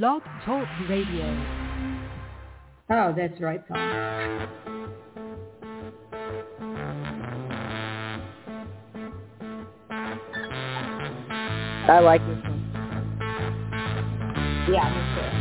Blog Talk Radio. Oh, that's right, Tom. I like this one. Yeah,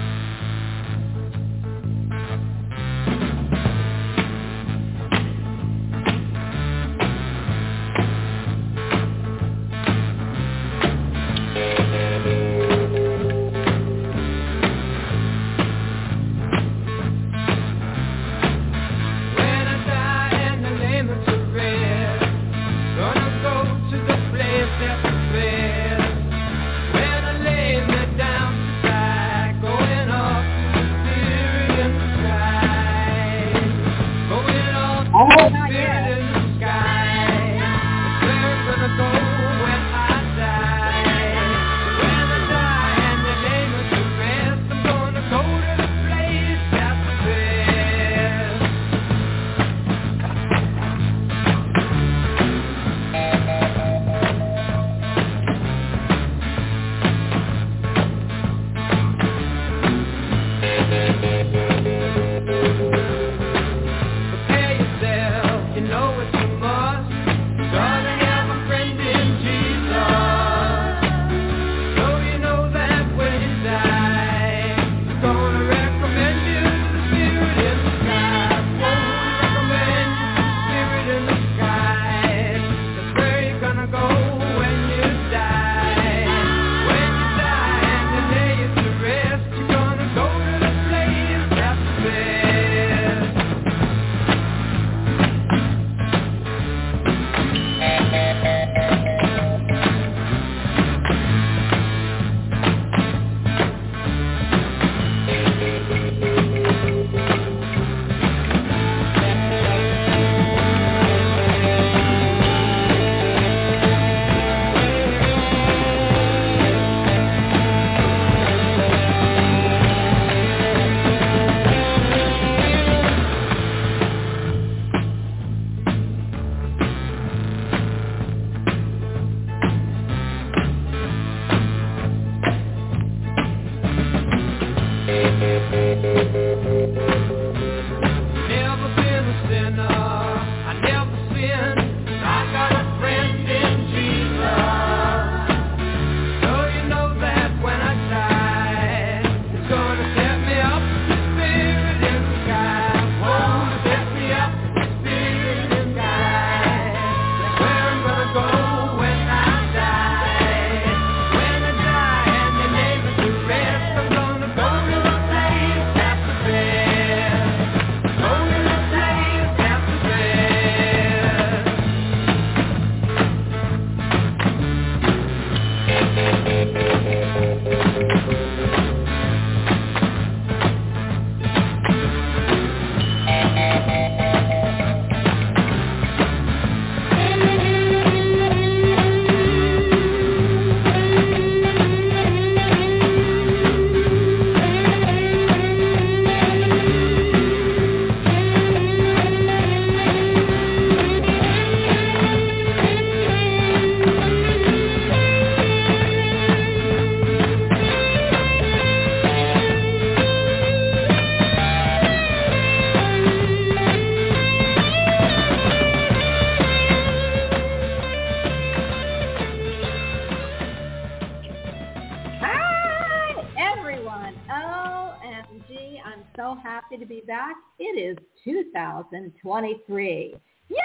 2023. Yay!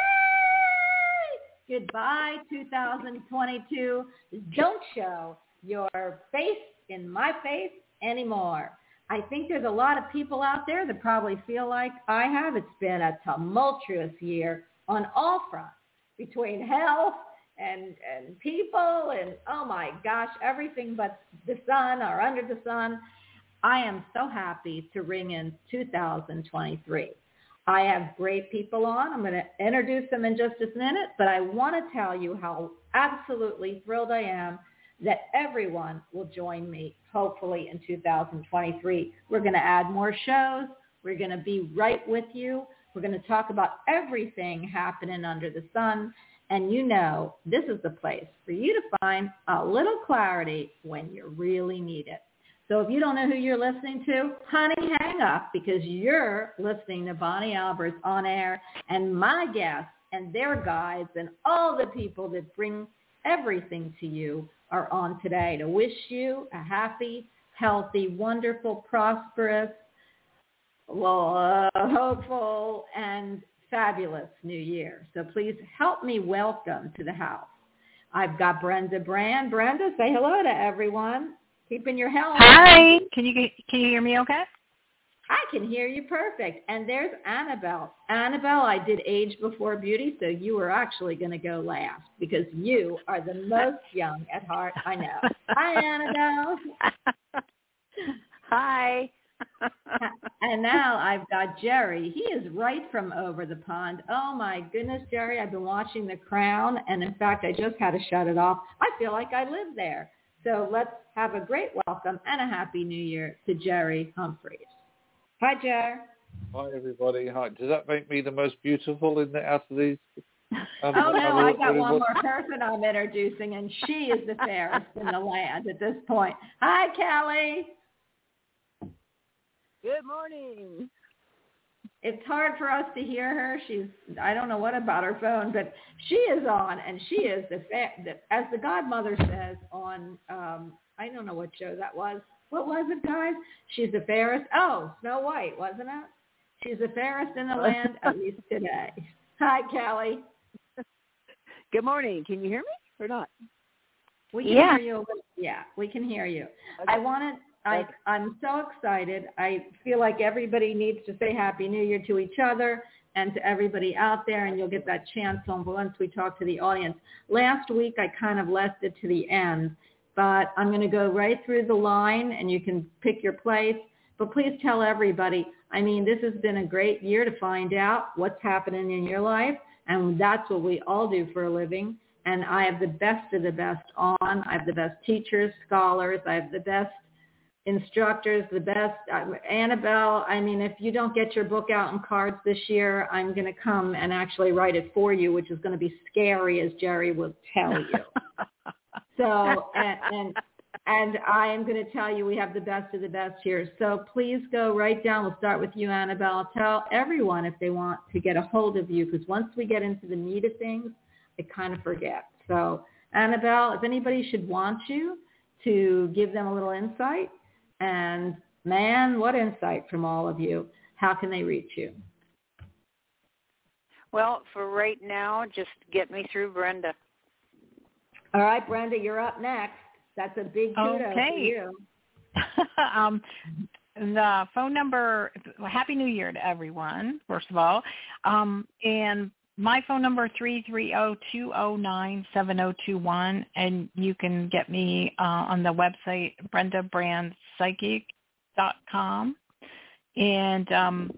Goodbye, 2022. Don't show your face in my face anymore. I think there's a lot of people out there that probably feel like I have. It's been a tumultuous year on all fronts between health and and people and oh my gosh, everything but the sun or under the sun. I am so happy to ring in 2023. I have great people on. I'm going to introduce them in just a minute, but I want to tell you how absolutely thrilled I am that everyone will join me hopefully in 2023. We're going to add more shows. We're going to be right with you. We're going to talk about everything happening under the sun. And you know, this is the place for you to find a little clarity when you really need it. So if you don't know who you're listening to, honey, hang up because you're listening to Bonnie Albers on air and my guests and their guides and all the people that bring everything to you are on today to wish you a happy, healthy, wonderful, prosperous, well, uh, hopeful, and fabulous new year. So please help me welcome to the house. I've got Brenda Brand. Brenda, say hello to everyone. Keeping your health. Hi. Can you can you hear me okay? I can hear you perfect. And there's Annabelle. Annabelle, I did age before beauty, so you are actually going to go last because you are the most young at heart I know. Hi, Annabelle. Hi. and now I've got Jerry. He is right from over the pond. Oh my goodness, Jerry, I've been watching The Crown, and in fact, I just had to shut it off. I feel like I live there. So let's have a great welcome and a happy new year to Jerry Humphreys. Hi, Jer. Hi, everybody. Hi. Does that make me the most beautiful in the out of these? Um, oh no, I got one more person I'm introducing, and she is the fairest in the land at this point. Hi, Kelly. Good morning. It's hard for us to hear her. She's I don't know what about her phone, but she is on, and she is the, fa- the as the godmother says on um I don't know what show that was. What was it, guys? She's the fairest. Oh, Snow White, wasn't it? She's the fairest in the land, at least today. Hi, Kelly. Good morning. Can you hear me or not? We can Yeah. hear you. Yeah, we can hear you. Okay. I wanted. I. I'm so excited. I feel like everybody needs to say Happy New Year to each other and to everybody out there, and you'll get that chance on once we talk to the audience. Last week, I kind of left it to the end, but I'm going to go right through the line, and you can pick your place. But please tell everybody. I mean, this has been a great year to find out what's happening in your life, and that's what we all do for a living. And I have the best of the best on. I have the best teachers, scholars. I have the best instructors, the best. Uh, Annabelle, I mean, if you don't get your book out in cards this year, I'm going to come and actually write it for you, which is going to be scary, as Jerry will tell you. So, and, and and I am going to tell you we have the best of the best here. So please go right down. We'll start with you, Annabelle. Tell everyone if they want to get a hold of you, because once we get into the meat of things, I kind of forget. So Annabelle, if anybody should want you to give them a little insight, and man, what insight from all of you. How can they reach you? Well, for right now, just get me through Brenda. All right, Brenda, you're up next. That's a big kudos for Okay. you. um, the phone number. Well, Happy New Year to everyone. First of all, um, and my phone number three three zero two zero nine seven zero two one, and you can get me uh, on the website brendabrandpsychic.com, and um,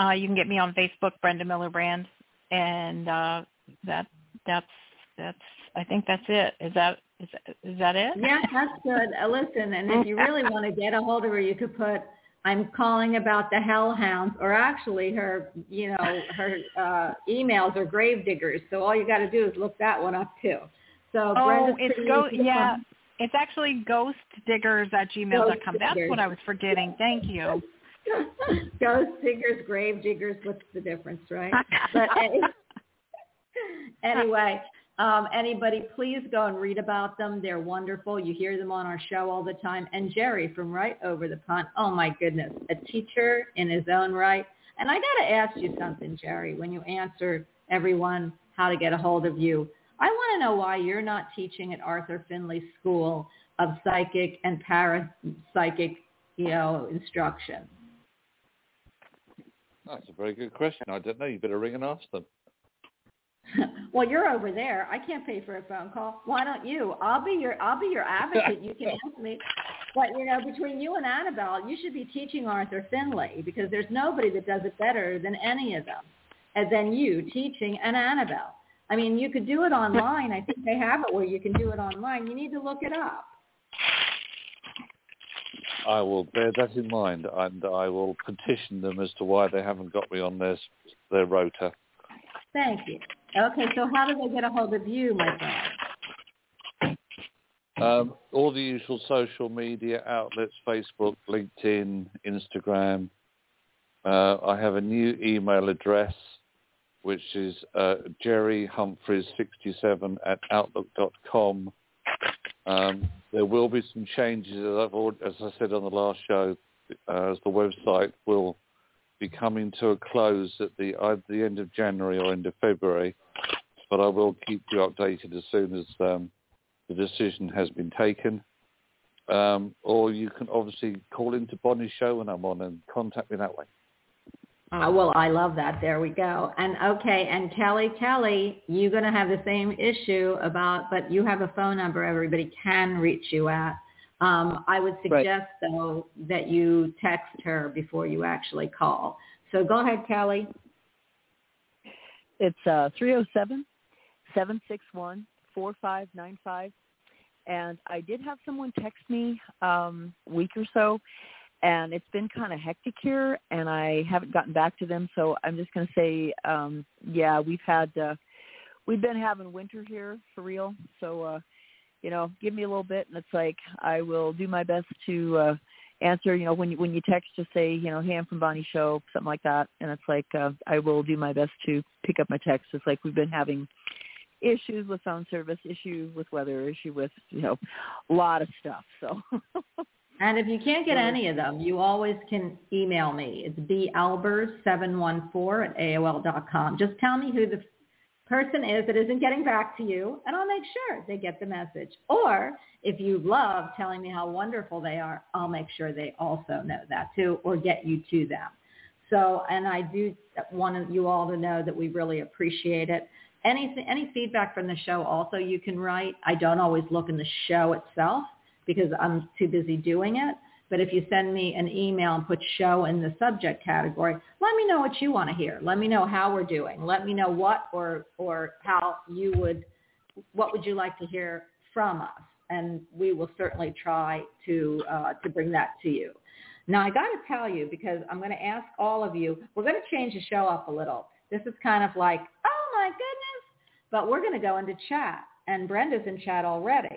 uh, you can get me on Facebook, Brenda Miller Brand, and uh, that that's that's. I think that's it. Is that is is that it? Yeah, that's good. Uh, listen, and if you really want to get a hold of her, you could put I'm calling about the hellhounds, or actually her, you know, her uh, emails are gravediggers. So all you got to do is look that one up too. So Oh, Brenda's it's go yeah. find. It's actually ghostdiggers at gmail.com. That's what I was forgetting. Thank you. Ghost diggers, grave diggers. What's the difference, right? But anyway, um, anybody, please go and read about them. They're wonderful. You hear them on our show all the time. And Jerry from right over the pond. Oh my goodness, a teacher in his own right. And I got to ask you something, Jerry. When you answer everyone how to get a hold of you, I want to know why you're not teaching at Arthur Findlay School of Psychic and Parapsychic, you know, instruction. That's a very good question. I don't know. You better ring and ask them. well, you're over there. I can't pay for a phone call. Why don't you? I'll be your I'll be your advocate. You can ask me. But you know, between you and Annabelle, you should be teaching Arthur Findlay because there's nobody that does it better than any of them, and than you teaching and Annabelle. I mean, you could do it online. I think they have it where you can do it online. You need to look it up. I will bear that in mind, and I will petition them as to why they haven't got me on their their rota. Thank you. Okay, so how do they get a hold of you, my friend? Um, all the usual social media outlets, Facebook, LinkedIn, Instagram. Uh, I have a new email address, which is uh, jerryhumphreys67 at outlook.com. Um, there will be some changes, as, already, as I said on the last show, uh, as the website will be coming to a close at the either the end of January or end of February. But I will keep you updated as soon as um, the decision has been taken. Um, or you can obviously call into Bonnie's show when I'm on and contact me that way. Uh, well, I love that. There we go. And okay, and Kelly, Kelly, you're going to have the same issue about, but you have a phone number everybody can reach you at. Um, I would suggest, Right. though, that you text her before you actually call. So go ahead, Kelly. It's uh, 307-761-4595. And I did have someone text me um, a week or so, and it's been kind of hectic here, and I haven't gotten back to them. So I'm just going to say, um, yeah, we've had, uh, we've been having winter here for real. So, uh, you know, give me a little bit, and it's like I will do my best to uh, answer. You know, when you when you text, just say, you know, hey, I'm from Bonnie Show, something like that, and it's like uh, I will do my best to pick up my text. It's like we've been having issues with phone service, issue with weather, issue with you know, a lot of stuff. So And if you can't get any of them, you always can email me. It's balbers714 at AOL dot com. Just tell me who the person is that isn't getting back to you, and I'll make sure they get the message. Or if you love telling me how wonderful they are, I'll make sure they also know that too, or get you to them. So, and I do want you all to know that we really appreciate it. Any any feedback from the show also you can write. I don't always look in the show itself because I'm too busy doing it. But if you send me an email and put show in the subject category, let me know what you want to hear. Let me know how we're doing. Let me know what or or how you would what would you like to hear from us, and we will certainly try to uh, to bring that to you. Now I got to tell you because I'm going to ask all of you. We're going to change the show up a little. This is kind of like oh my goodness, but we're going to go into chat, and Brenda's in chat already.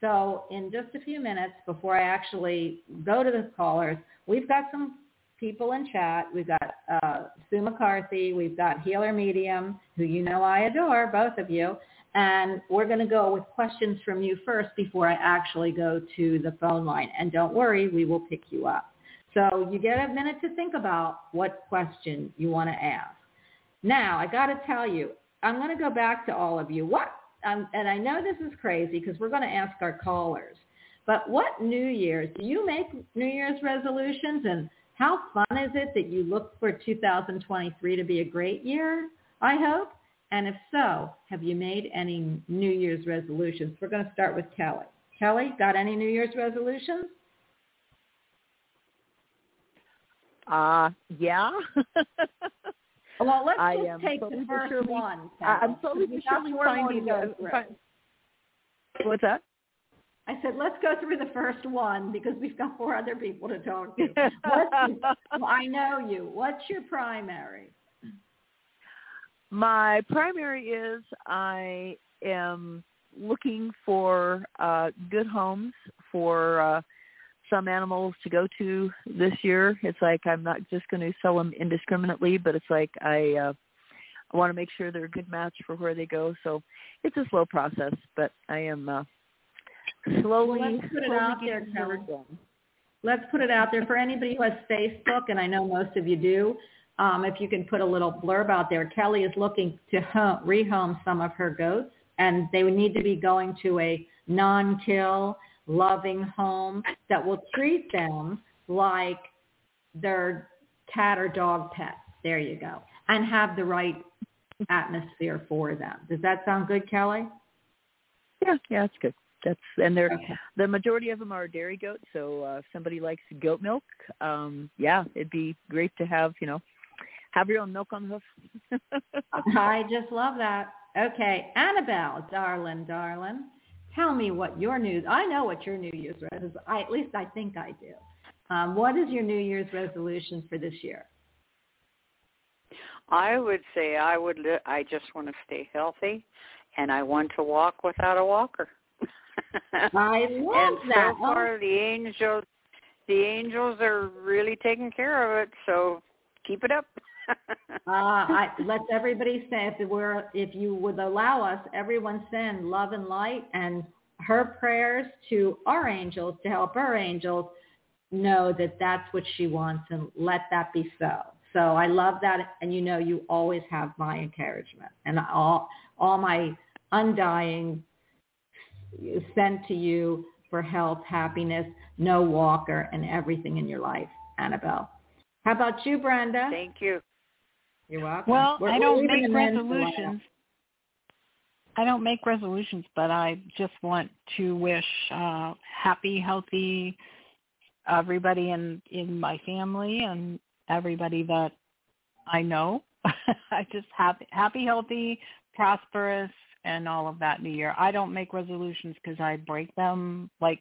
So in just a few minutes before I actually go to the callers, we've got some people in chat. We've got uh, Sue McCarthy. We've got Healer Medium, who you know I adore, both of you. And we're going to go with questions from you first before I actually go to the phone line. And don't worry, we will pick you up. So you get a minute to think about what question you want to ask. Now, I got to tell you, I'm going to go back to all of you. What um, and I know this is crazy because we're going to ask our callers, but what New Year's, do you make New Year's resolutions and how fun is it that you look for 2023 to be a great year, I hope? And if so, have you made any New Year's resolutions? We're going to start with Kelly. Kelly, got any New Year's resolutions? uh yeah. Well, let's I just am take the first surely- one. I- I'm Kelly, slowly 'cause but we've surely four to finding go find- What's that? I said, let's go through the first one because we've got four other people to talk to. What's your, well, I know you. What's your primary? My primary is I am looking for uh, good homes for uh, some animals to go to this year. It's like I'm not just going to sell them indiscriminately, but it's like I uh, I want to make sure they're a good match for where they go. So it's a slow process, but I am uh, slowly, Well, let's put it slowly out there, Kelly. Let's put it out there for anybody who has Facebook, and I know most of you do. Um, if you can put a little blurb out there, Kelly is looking to home, rehome some of her goats, and they would need to be going to a non-kill, loving home that will treat them like their cat or dog pets. There you go, and have the right atmosphere for them. Does that sound good, Kelly? Yeah, yeah, that's good. That's and they're Okay. the majority of them are dairy goats. So uh, if somebody likes goat milk, um, yeah, it'd be great to have you know have your own milk on the hoof. I just love that. Okay, Annabelle, darling, darling, tell me what your news. I know what your New Year's resolution. I, at least I think I do. Um, what is your New Year's resolution for this year? I would say I would. Li- I just want to stay healthy, and I want to walk without a walker. I love and that. so far, the angels, the angels are really taking care of it. So keep it up. Uh, I, let's everybody say if we're if you would allow us, everyone send love and light and her prayers to our angels to help our angels know that that's what she wants and let that be so. So I love that, and you know you always have my encouragement and all all my undying sent to you for health, happiness, no walker, and everything in your life, Annabelle. How about you, Brenda? Thank you. You're welcome. Well, We're- I don't make them in for a while. resolutions. I don't make resolutions, but I just want to wish uh happy, healthy everybody in in my family and everybody that I know. I just happy, happy, healthy, prosperous, and all of that new year. I don't make resolutions because I break them. Like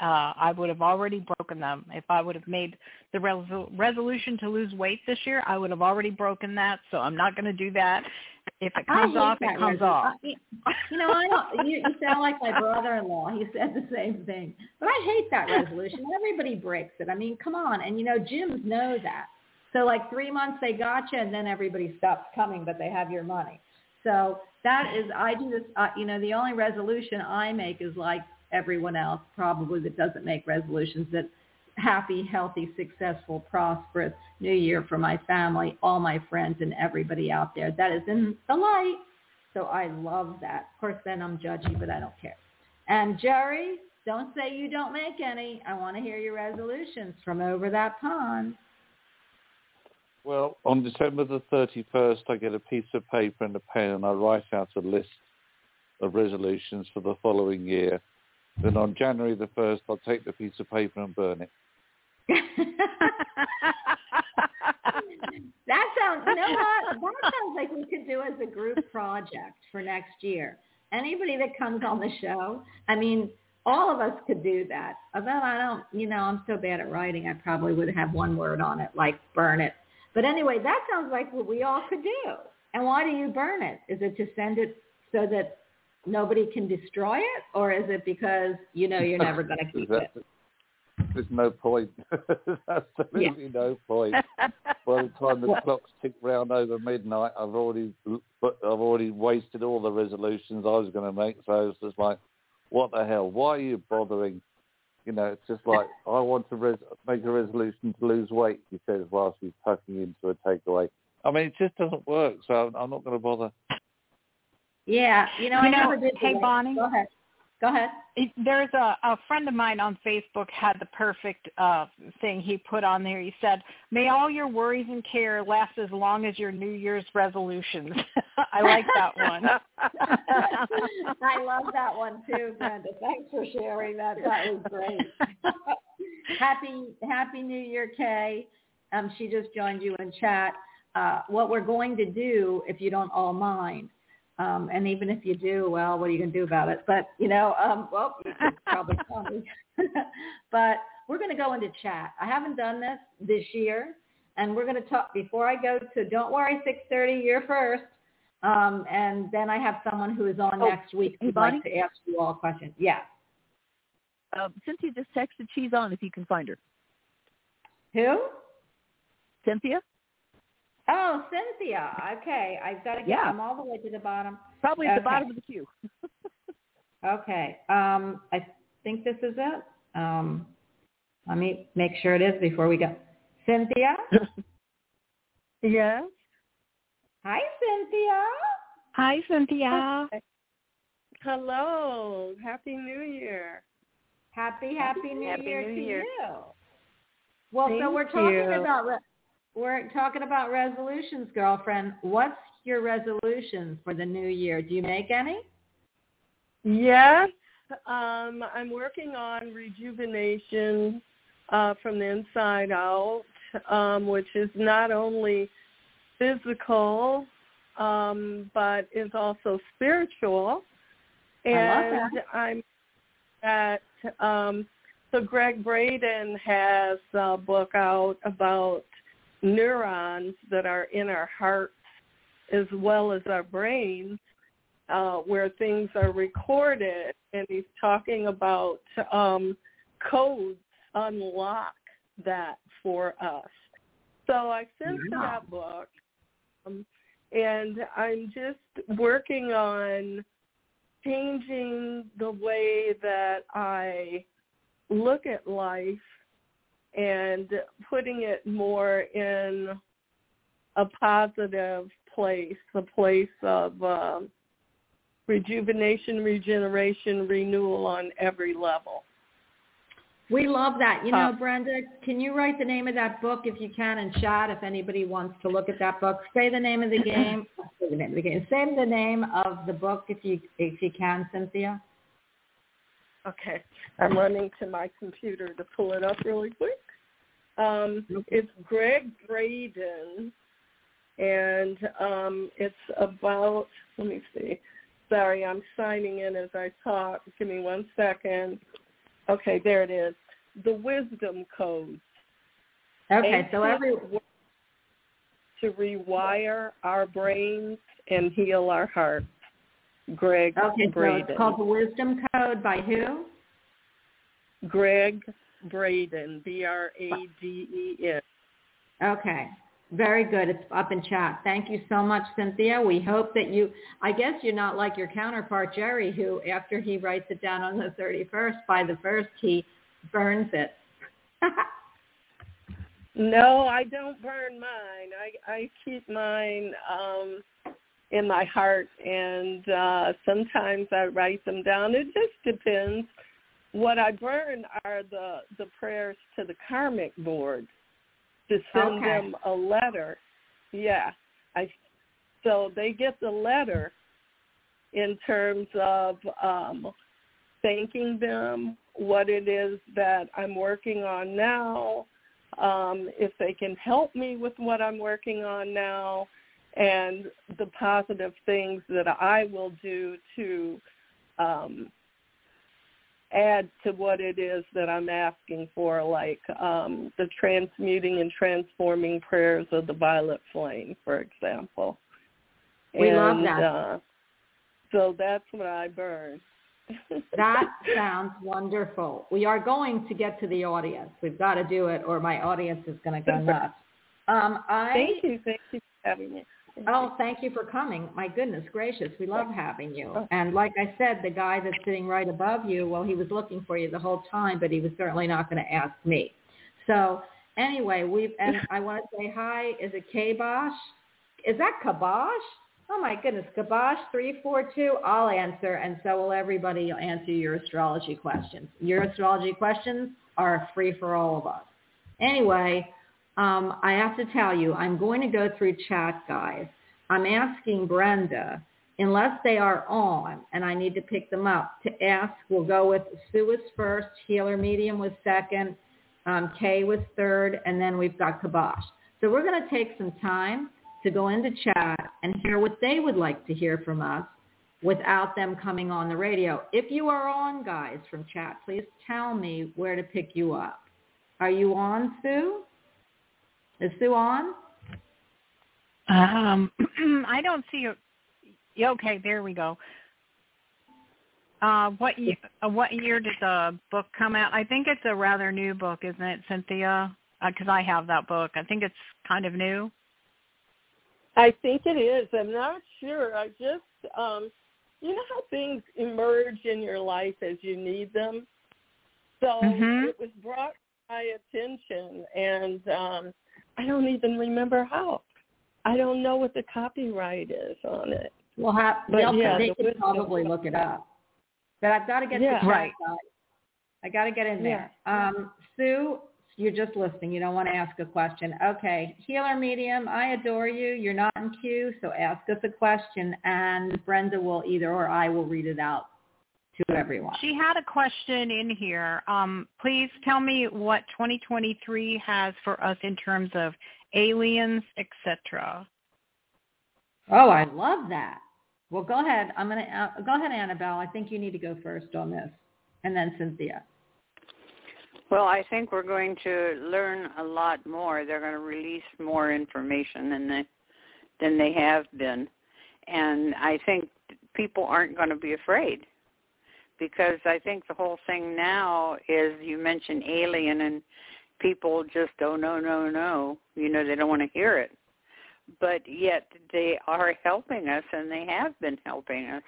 uh I would have already broken them if I would have made the resol- resolution to lose weight this year. I would have already broken that, so I'm not going to do that. If it comes off, it comes resol- off. You know, I don't. You, you sound like my brother-in-law. He said the same thing. But I hate that resolution. Everybody breaks it. I mean, come on. And you know, gyms know that. So like three months they got you, and then everybody stops coming, but they have your money. So that is, I do this. Uh, you know, the only resolution I make is like everyone else, probably that doesn't make resolutions. That happy, healthy, successful, prosperous new year for my family, all my friends, and everybody out there. That is in the light. So I love that. Of course, then I'm judgy, but I don't care. And Jerry, don't say you don't make any. I want to hear your resolutions from over that pond. Well, on December the 31st, I get a piece of paper and a pen and I write out a list of resolutions for the following year. Then on January the 1st, I'll take the piece of paper and burn it. that sounds, you know what? That sounds like we could do as a group project for next year. Anybody that comes on the show, I mean, all of us could do that. Although I don't, you know, I'm so bad at writing, I probably would have one word on it, like burn it. But anyway, that sounds like what we all could do. And why do you burn it? Is it to send it so that nobody can destroy it, or is it because you know you're never going to keep it? There's no point. Absolutely no point. By the time the clocks tick round over midnight, I've already I've already wasted all the resolutions I was going to make. So it's just like, what the hell? Why are you bothering? You know, it's just like I want to res- make a resolution to lose weight. He says while he's tucking into a takeaway. I mean, it just doesn't work. So I'm not going to bother. Yeah, you know, You I know, never did. hey, the way- Bonnie? Go ahead. Go ahead. There's a, a friend of mine on Facebook had the perfect uh thing he put on there. He said, "May all your worries and care last as long as your New Year's resolutions." I like that one. I love that one too, Brenda. Thanks for sharing that. That was great. happy Happy New Year, Kay. Um, she just joined you in chat. Uh, what we're going to do, if you don't all mind, um, and even if you do, well, what are you going to do about it? But you know, um, well, you could probably tell me. but we're going to go into chat. I haven't done this this year, and we're going to talk before I go to. Don't worry, six thirty. You're first. Um, and then I have someone who is on Oh, next week who'd like Bonnie? to ask you all questions. Yeah. Um, Cynthia just texted she's on if you can find her. Who? Cynthia? Oh, Cynthia. Okay. I've got to get Yeah. I'm all the way to the bottom. Probably at the bottom of the queue. Okay. Um, I think this is it. Um, let me make sure it is before we go. Cynthia? Yes. Hi, Cynthia. Hi, Cynthia. Hello. Happy New Year. Happy, happy New Happy Year New to Year. you. Well, so we're talking you. about re- we're talking about resolutions, girlfriend. What's your resolution for the new year? Do you make any? Yes. Um, I'm working on rejuvenation uh, from the inside out, um, which is not only physical, um, but is also spiritual. I love And I'm at um, so Gregg Braden has a book out about neurons that are in our hearts as well as our brains. uh, where things are recorded, and he's talking about um, codes unlock that for us. So I sent Wow. that book, um, and I'm just working on changing the way that I look at life and putting it more in a positive place, a place of um, rejuvenation, regeneration, renewal on every level. We love that. You know, Uh, Brenda, can you write the name of that book if you can in chat if anybody wants to look at that book? Say the name of the game. Say the name of the game. Say the name of the book if you if you can, Cynthia. Okay, I'm running to my computer to pull it up really quick. Um, it's Gregg Braden, and um, it's about. Let me see. Sorry, I'm signing in as I talk. Give me one second. Okay, there it is. The Wisdom Codes. Okay, so every to rewire our brains and heal our hearts. Greg okay, so it's called the Wisdom Code by who? Gregg Braden, B R A D E N. Okay. Very good. It's up in chat. Thank you so much, Cynthia. We hope that you, I guess you're not like your counterpart, Jerry, who after he writes it down on the 31st, by the 1st, he burns it. No, I don't burn mine. I I keep mine um in my heart and uh sometimes I write them down. It just depends. What I burn are the the prayers to the karmic board to send Okay. them a letter. Yeah. I so they get the letter in terms of um thanking them, what it is that I'm working on now, um, if they can help me with what I'm working on now, and the positive things that I will do to um, add to what it is that I'm asking for, like um, the transmuting and transforming prayers of the violet flame, for example. We love that. Uh, so that's what I burn. That sounds wonderful. We are going to get to the audience. We've got to do it or my audience is going to go nuts. Um, I, Thank you. Thank you for having me. Oh, thank you for coming. My goodness gracious, we love having you. Oh. And like I said, the guy that's sitting right above you, well, he was looking for you the whole time, but he was certainly not going to ask me. So anyway, we've and I want to say hi. Is it Kabosh? Is that Kabosh? Oh my goodness, Kabosh three four two. I'll answer, and so will everybody. Answer your astrology questions. Your astrology questions are free for all of us. Anyway, um, I have to tell you, I'm going to go through chat, guys. I'm asking Brenda, unless they are on, and I need to pick them up, to ask. We'll go with Sue was first, Healer Medium was second, um, Kay was third, and then we've got Kabosh. So we're going to take some time to go into chat and hear what they would like to hear from us without them coming on the radio. If you are on, guys, from chat, please tell me where to pick you up. Are you on, Sue? Is Sue on? Um, I don't see you. Okay, there we go. Uh, what year, uh, what year did the book come out? I think it's a rather new book, isn't it, Cynthia? Because I have that book. I think it's kind of new. I think it is. I'm not sure. I just, um, you know how things emerge in your life as you need them. So Mhm. it was brought to my attention, and um, I don't even remember how. I don't know what the copyright is on it. We'll have, But they'll, yeah, they the can wisdom- probably look it up. But I've got to get Yeah. to chat, Right. guys. I got to get in there. Um, Sue, you're just listening. You don't want to ask a question. Okay. Healer Medium, I adore you. You're not in queue, so ask us a question, and Brenda will either or I will read it out to everyone. She had a question in here. Um, please tell me what 2023 has for us in terms of aliens, etc. Oh, I love that. Well, go ahead. I'm going to uh, go ahead, Annabelle. I think you need to go first on this, and then Cynthia. Well, I think we're going to learn a lot more. They're going to release more information than they than they have been, and I think people aren't going to be afraid because I think the whole thing now is you mentioned alien and people just oh no no no you know they don't want to hear it but yet they are helping us and they have been helping us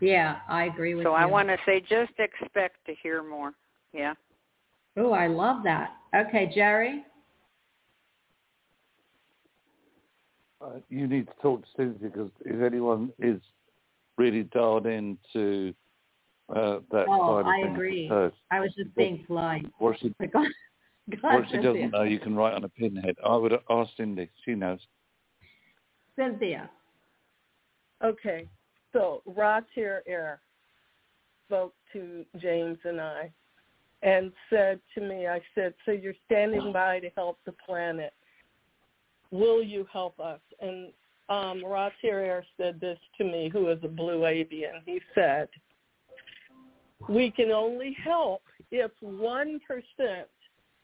Yeah, I agree with so you. So i want to say just expect to hear more yeah Oh, I love that. Okay, Jerry. Uh, you need to talk to Cynthia because if anyone is really dialed into uh, that Oh, side of I agree. it's. I was just being polite. What she, But go- go what she doesn't know, you can write on a pinhead. I would ask Cindy. She knows. Cynthia. Okay, so Rotier Air spoke to James and I and said to me, I said, so you're standing by to help the planet. Will you help us? And um, Rotier Air said this to me, who is a blue avian. He said, we can only help if 1%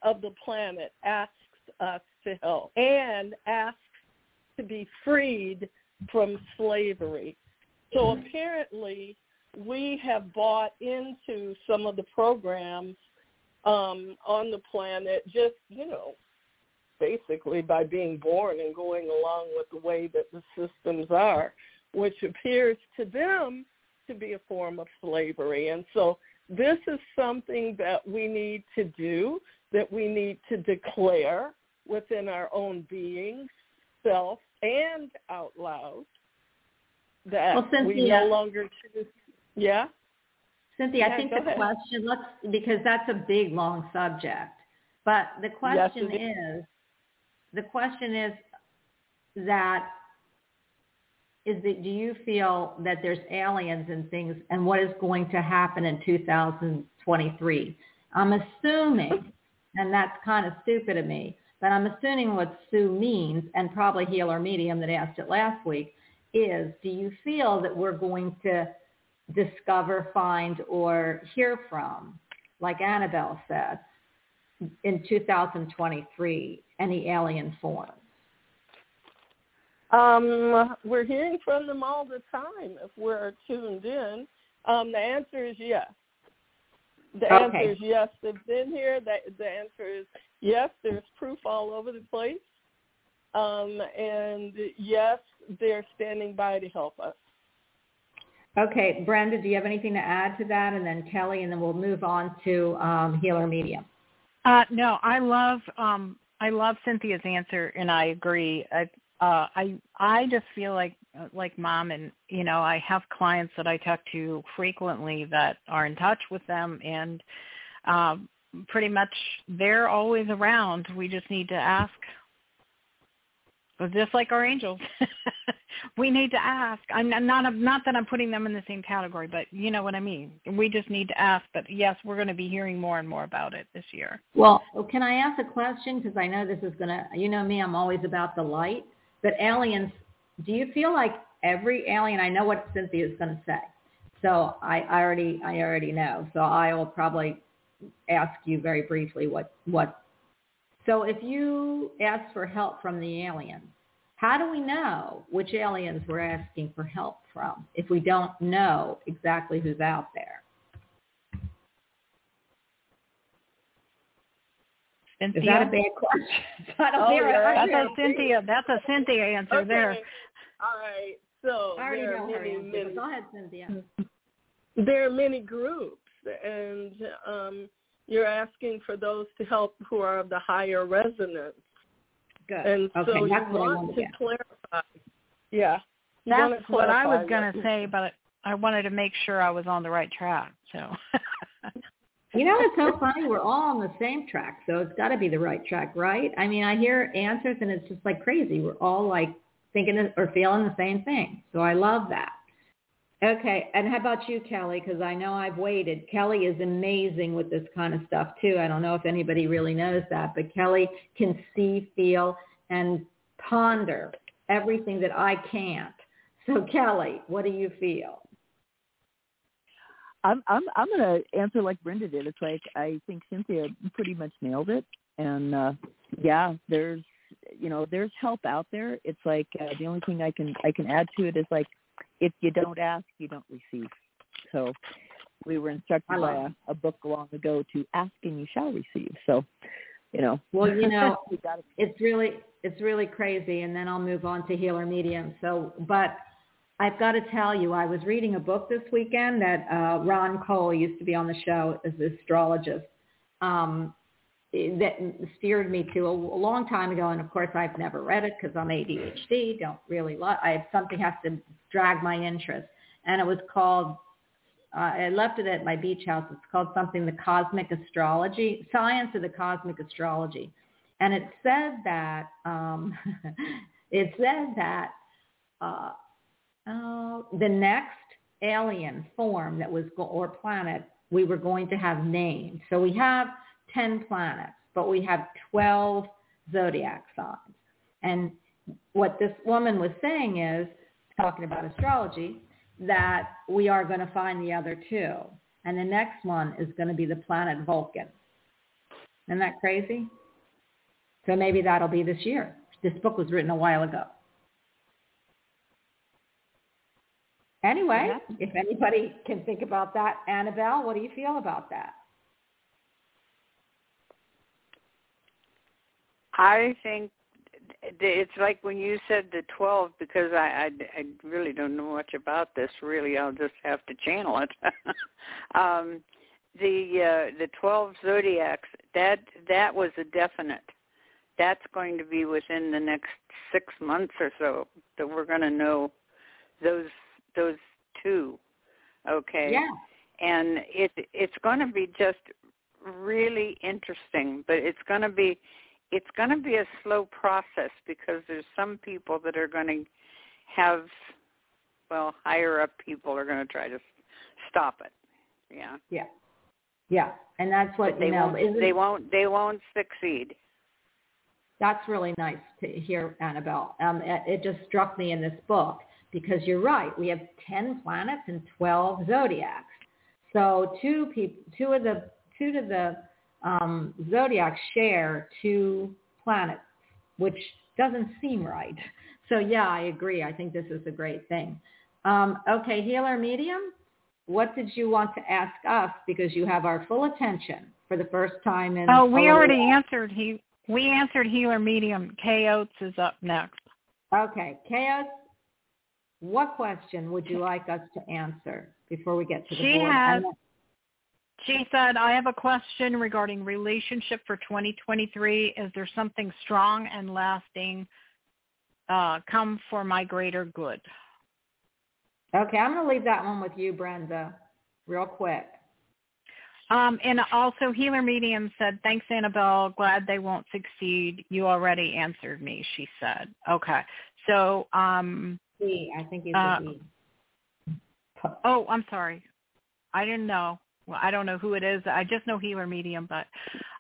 of the planet asks us to help and asks to be freed from slavery. So apparently we have bought into some of the programs um, on the planet just, you know, basically by being born and going along with the way that the systems are, which appears to them to be a form of slavery. And so this is something that we need to do, that we need to declare within our own being, self, and out loud that Well, we Cynthia- no longer choose. Yeah. Cynthia, Yeah, I think the ahead. question, let's, because that's a big, long subject. But the question is, the question is that, is that, do you feel that there's aliens and things, and what is going to happen in 2023? I'm assuming, and that's kind of stupid of me, but I'm assuming what Sue means, and probably Healer Medium that asked it last week, is do you feel that we're going to discover, find, or hear from, like Annabelle said, in 2023, any alien forms? Um, we're hearing from them all the time if we're tuned in. Um, the answer is yes. The Okay. answer is yes. They've been here. The, the answer is yes. There's proof all over the place. Um, and yes, they're standing by to help us. Okay, Brenda, do you have anything to add to that? And then Kelly, and then we'll move on to um, Healer Medium. Uh, no, I love um, I love Cynthia's answer, and I agree. I uh, I I just feel like uh, like mom, and you know, I have clients that I talk to frequently that are in touch with them, and um, pretty much they're always around. We just need to ask. Just like our angels, we need to ask. I'm not, not not that I'm putting them in the same category, but you know what I mean. We just need to ask. But yes, we're going to be hearing more and more about it this year. Well, can I ask a question? Because I know this is going to, you know me, I'm always about the light. But aliens, do you feel like every alien, I know what Cynthia is going to say. So I, I already, I already know. So I will probably ask you very briefly what, what. So if you ask for help from the aliens, how do we know which aliens we're asking for help from if we don't know exactly who's out there? Cynthia, Is that a bad question? I don't Oh, hear yeah. That's a. Cynthia. That's a Cynthia answer Okay. there. All right. So I already there are know her many, answer. many Go ahead, Cynthia. there are many groups and um, you're asking for those to help who are of the higher resonance. Good. And okay, so you that's what I want wanted to to get. clarify. Yeah. You That's what I was going to say, but I wanted to make sure I was on the right track. So, You know, it's so funny. We're all on the same track, so it's got to be the right track, right? I mean, I hear answers, and it's just like crazy. We're all like thinking or feeling the same thing. So I love that. Okay, and how about you, Kelly? Because I know I've waited. Kelly is amazing with this kind of stuff too. I don't know if anybody really knows that, but Kelly can see, feel, and ponder everything that I can't. So Kelly, what do you feel? I'm I'm I'm gonna answer like Brenda did. It's like I think Cynthia pretty much nailed it. And uh yeah, there's you know, there's help out there. It's like uh, the only thing I can I can add to it is like if you don't ask, you don't receive. So we were instructed by a, a book long ago to ask and you shall receive. So, you know. Well, you know, it's really it's really crazy and then I'll move on to healer medium. So but I've got to tell you, I was reading a book this weekend that uh, Ron Cole used to be on the show as an astrologist. Um, that steered me to a, a long time ago, and of course I've never read it because I'm ADHD. Don't really love. I have something has to drag my interest, and it was called. Uh, I left it at my beach house. It's called something the cosmic astrology, science of the cosmic astrology, and it said that um, it said that uh, uh, the next alien form that was go- or planet we were going to have named. So we have 10 planets, but we have 12 zodiac signs. And what this woman was saying is, talking about astrology, that we are going to find the other two. And the next one is going to be the planet Vulcan. Isn't that crazy? So maybe that'll be this year. This book was written a while ago. Anyway, if anybody can think about that, Annabelle, what do you feel about that? I think it's like when you said the 12 because I, I, I really don't know much about this really I'll just have to channel it. Um the uh the 12 zodiacs that that was a definite. That's going to be within the next 6 months or so that we're going to know those those two okay Yeah. and it it's going to be just really interesting but it's going to be it's going to be a slow process because there's some people that are going to have well higher up people are going to try to stop it yeah Yeah. Yeah. And that's what, but they you know, won't they won't they won't succeed that's really nice to hear, Annabelle. Um, it, it just struck me in this book because you're right. We have 10 planets and 12 zodiacs. So two people, two of the, two of the um, zodiacs share two planets, which doesn't seem right. So yeah, I agree. I think this is a great thing. Um, okay, healer medium, what did you want to ask us because you have our full attention for the first time in Oh, we already while. answered. He we answered healer medium. K Oates is up next. Okay, Chaos, what question would you like us to answer before we get to the She board? has- She said, I have a question regarding relationship for 2023. Is there something strong and lasting uh, come for my greater good? Okay, I'm going to leave that one with you, Brenda, real quick. Um, and also, Healer Medium said, thanks, Annabelle. Glad they won't succeed. You already answered me, she said. Okay. So, um, I think it's Uh, a oh, I'm sorry. I didn't know. Well, I don't know who it is. I just know Healer Medium. But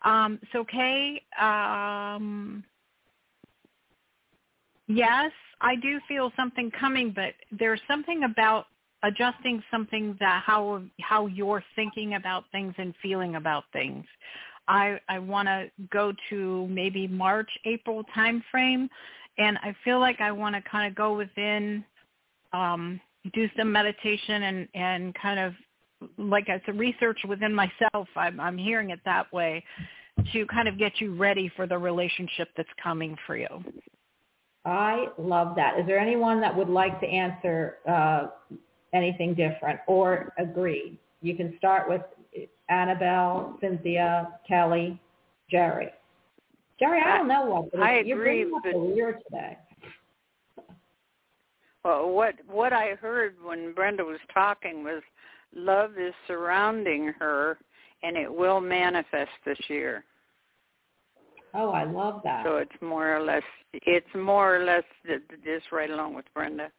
um, so, Kay, um, yes, I do feel something coming, but there's something about adjusting something that how how you're thinking about things and feeling about things. I I want to go to maybe March April time frame, and I feel like I want to kind of go within, um, do some meditation and and kind of like it's a research within myself. I'm I'm hearing it that way to kind of get you ready for the relationship that's coming for you. I love that. Is there anyone that would like to answer uh, anything different or agree? You can start with Annabelle, Cynthia, Kelly, Jerry. Jerry, I don't know what, but I you're agree, bringing up but- the today. well what what i heard when brenda was talking was love is surrounding her and it will manifest this year Oh, I love that. so it's more or less it's more or less th- th- just right along with brenda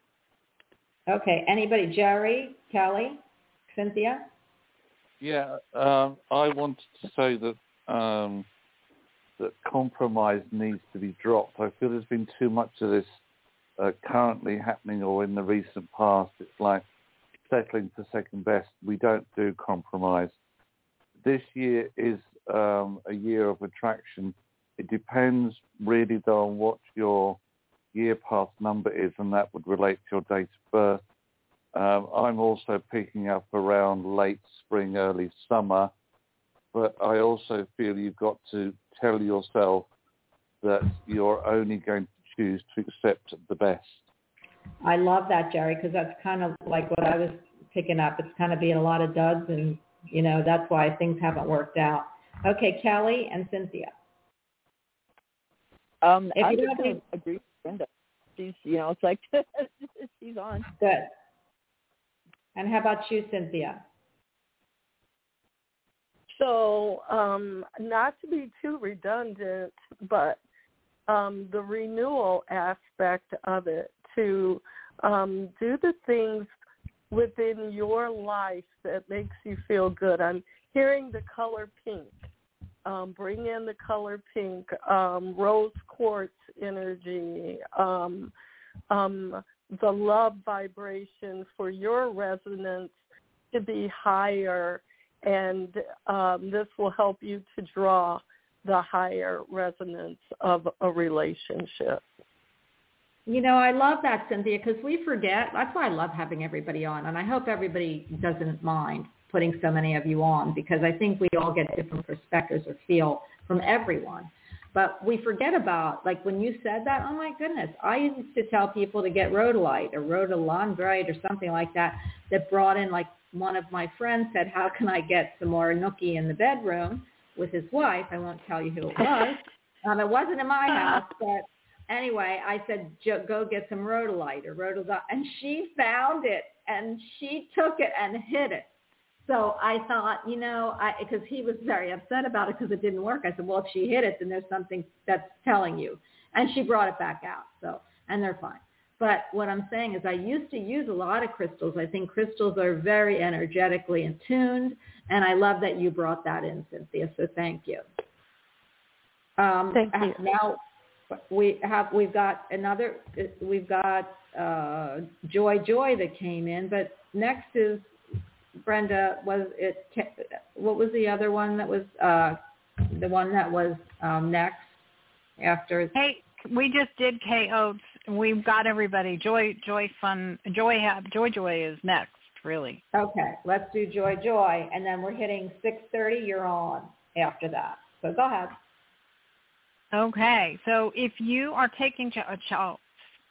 Okay, anybody? Jerry, Kelly, Cynthia? Yeah, um, I wanted to say that um, that compromise needs to be dropped. I feel there's been too much of this uh, currently happening or in the recent past. It's like settling for second best. We don't do compromise. This year is um, a year of attraction. It depends really though on what your year pass number is, and that would relate to your date of birth. Um, I'm also picking up around late spring, early summer, but I also feel you've got to tell yourself that you're only going to choose to accept the best. I love that, Jerry, because that's kind of like what I was picking up. It's kind of being a lot of duds, and you know that's why things haven't worked out. Okay, Kelly and Cynthia. Um, If I'm you just don't think- agree with Brenda. She's, you know, it's like she's on. Good. And how about you, Cynthia? So, um, not to be too redundant, but um, the renewal aspect of it to um, do the things within your life that makes you feel good. I'm hearing the color pink. Um, bring in the color pink, um, rose quartz energy, um, um, the love vibration for your resonance to be higher and um, this will help you to draw the higher resonance of a relationship. You know, I love that, Cynthia, because we forget. That's why I love having everybody on, and I hope everybody doesn't mind putting so many of you on because I think we all get different perspectives or feel from everyone. But we forget about, like when you said that, oh my goodness, I used to tell people to get rhodolite or rhodolandrite or something like that that brought in, like one of my friends said, how can I get some more nookie in the bedroom with his wife? I won't tell you who it was. um, it wasn't in my house, but anyway, I said, "Jo- go get some rhodolite or rhodolite. And she found it and she took it and hid it. So I thought, you know, I because he was very upset about it because it didn't work. I said, well, if she hid it, then there's something that's telling you. And she brought it back out. So, and they're fine. But what I'm saying is I used to use a lot of crystals. I think crystals are very energetically attuned. And I love that you brought that in, Cynthia. So thank you. Um, Thank you. Now we have we've got another we've got uh, Joy Joy that came in, but next is Brenda. Was it what was the other one that was uh, the one that was um, next after? Hey, we just did KO. We've got everybody. Joy, Joy, fun. Joy, Joy, Joy is next. Really. Okay, let's do Joy Joy, and then we're hitting 6:30. You're on after that. So go ahead. Okay, so if you are taking ch- a ch- oh,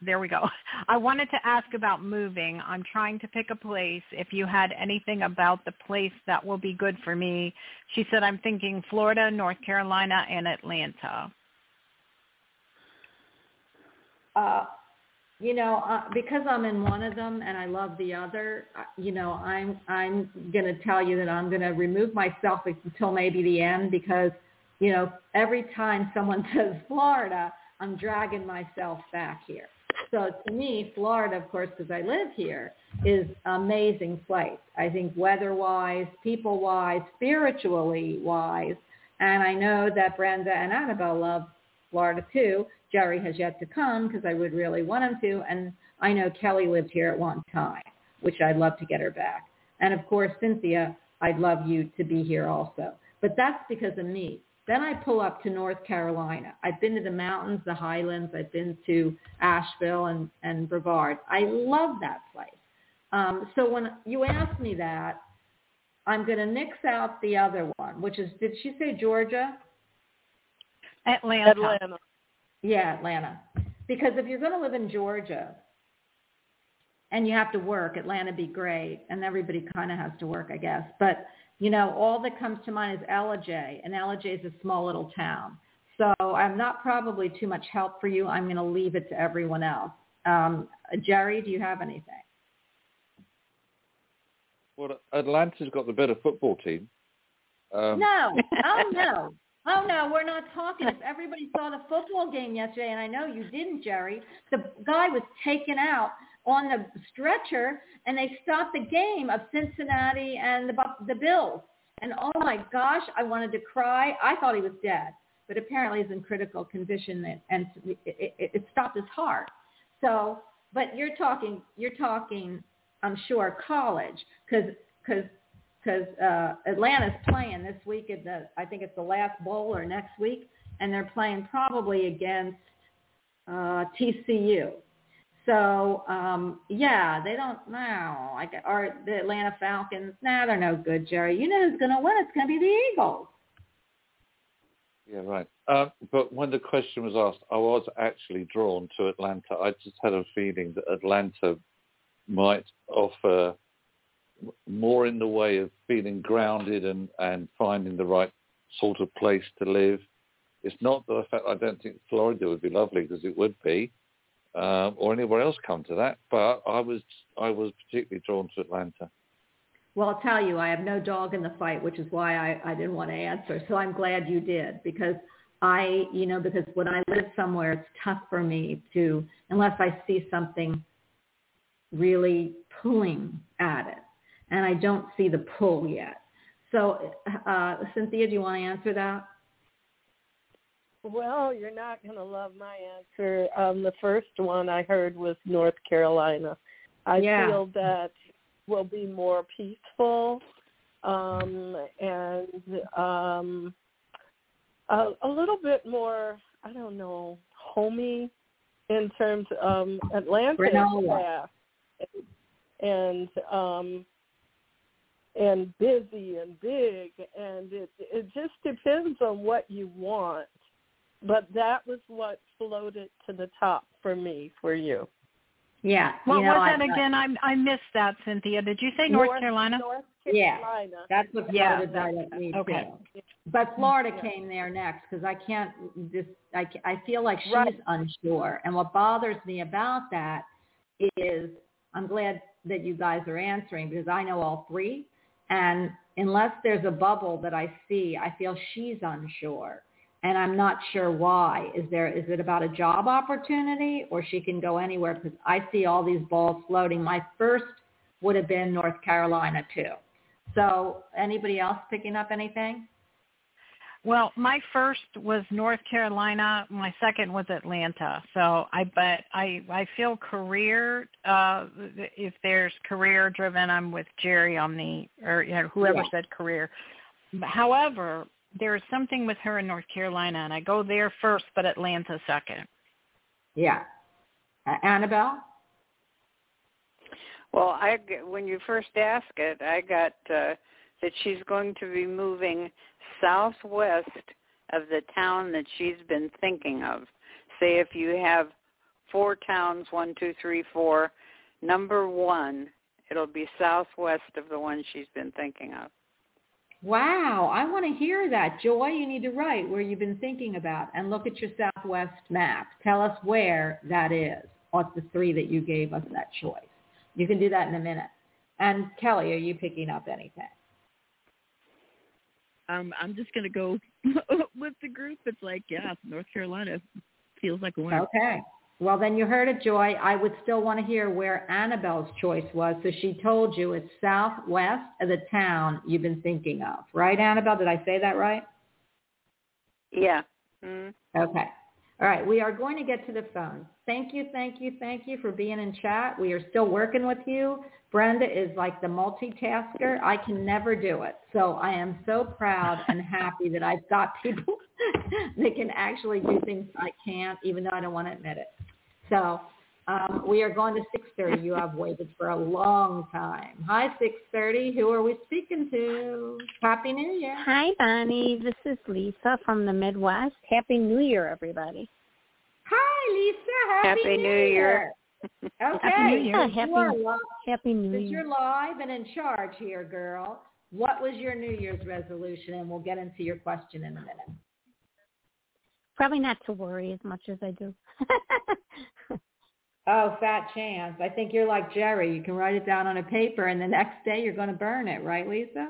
there we go. I wanted to ask about moving. I'm trying to pick a place. If you had anything about the place that will be good for me, she said I'm thinking Florida, North Carolina, and Atlanta. Uh, you know, uh, because I'm in one of them and I love the other, uh, you know, I'm I'm going to tell you that I'm going to remove myself until maybe the end because, you know, every time someone says Florida, I'm dragging myself back here. So to me, Florida, of course, because I live here, is amazing place. I think weather-wise, people-wise, spiritually-wise, and I know that Brenda and Annabelle love Florida too. Jerry has yet to come because I would really want him to. And I know Kelly lived here at one time, which I'd love to get her back. And of course, Cynthia, I'd love you to be here also. But that's because of me. Then I pull up to North Carolina. I've been to the mountains, the highlands. I've been to Asheville and, and Brevard. I love that place. Um, so when you ask me that, I'm going to nix out the other one, which is, did she say Georgia? Atlanta. Atlanta. Yeah, Atlanta. Because if you're going to live in Georgia and you have to work, Atlanta be great. And everybody kind of has to work, I guess. But, you know, all that comes to mind is Ellijay. And Ellijay is a small little town. So I'm not probably too much help for you. I'm going to leave it to everyone else. Um, Jerry, do you have anything? Well, Atlanta's got the better football team. Um, No. Oh, no. Oh, no, we're not talking. If everybody saw the football game yesterday, and I know you didn't, Jerry, the guy was taken out on the stretcher, and they stopped the game of Cincinnati and the, the Bills. And oh, my gosh, I wanted to cry. I thought he was dead, but apparently he's in critical condition, and, and it, it, it stopped his heart. So, but you're talking, you're talking, I'm sure, college, because because because uh, Atlanta's playing this week at the I think it's the last bowl or next week, and they're playing probably against uh, TCU. So um, yeah, they don't know. Like or the Atlanta Falcons, nah, they're no good, Jerry. You know who's going to win? It's going to be the Eagles. Yeah, right. Um, but when the question was asked, I was actually drawn to Atlanta. I just had a feeling that Atlanta might offer more in the way of feeling grounded and, and finding the right sort of place to live. It's not the fact I don't think Florida would be lovely because it would be, um, or anywhere else come to that. But I was I was particularly drawn to Atlanta. Well, I'll tell you, I have no dog in the fight, which is why I, I didn't want to answer. So I'm glad you did because I, you know, because when I live somewhere, it's tough for me to, unless I see something really pulling at it. And I don't see the pull yet. So, uh, Cynthia, do you want to answer that? Well, you're not going to love my answer. Um, the first one I heard was North Carolina. I Yeah. feel that will be more peaceful um, and um, a, a little bit more, I don't know, homey in terms of um, Atlanta. and um, and busy and big, and it it just depends on what you want. But that was what floated to the top for me, for you. Yeah. What you know, was I- that I- again? I I missed that, Cynthia. Did you say North, Carolina? North Yeah. Carolina. That's what Yeah. floated right at me Okay. too. But Florida Yeah. came there next because I can't just I, I feel like she's Right. unsure. And what bothers me about that is I'm glad that you guys are answering because I know all three. And unless there's a bubble that I see, I feel she's unsure. And I'm not sure why. Is there is it about a job opportunity or she can go anywhere because I see all these balls floating. My first would have been North Carolina too. So anybody else picking up anything? Well, my first was North Carolina. My second was Atlanta. So I but I I feel career uh if there's career driven I'm with Jerry on the or you know, whoever Yeah. said career. However, there is something with her in North Carolina and I go there first but Atlanta second. Yeah. Uh, Annabelle? Well, I g- when you first asked it, I got uh, that she's going to be moving southwest of the town that she's been thinking of. Say if you have four towns, one, two, three, four, number one, it'll be southwest of the one she's been thinking of. Wow, I want to hear that. Joy, you need to write where you've been thinking about and look at your Southwest map. Tell us where that is. What's the three that you gave us that choice? You can do that in a minute. And Kelly, are you picking up anything? Um, I'm just gonna go with the group. It's like, yeah, North Carolina feels like a winner. Okay. Well, then you heard it, Joy. I would still want to hear where Annabelle's choice was. So she told you it's southwest of the town you've been thinking of. Right, Annabelle? Did I say that right? Yeah. Mm. Okay. All right. We are going to get to the phone. Thank you, thank you, thank you for being in chat. We are still working with you. Brenda is like the multitasker. I can never do it. So I am so proud and happy that I've got people that can actually do things I can't, even though I don't want to admit it. So um, we are going to 6.30. You have waited for a long time. Hi, 6.30. Who are we speaking to? Happy New Year. Hi, Bonnie. This is Lisa from the Midwest. Happy New Year, everybody. Hi, Lisa. Happy, Happy New Year. Okay. Happy New Year. since Happy- you are li- Happy New since Year. you're live and in charge here, girl, what was your New Year's resolution? And we'll get into your question in a minute. Probably not to worry as much as I do. Oh, fat chance. I think you're like Jerry. You can write it down on a paper and the next day you're going to burn it, right, Lisa?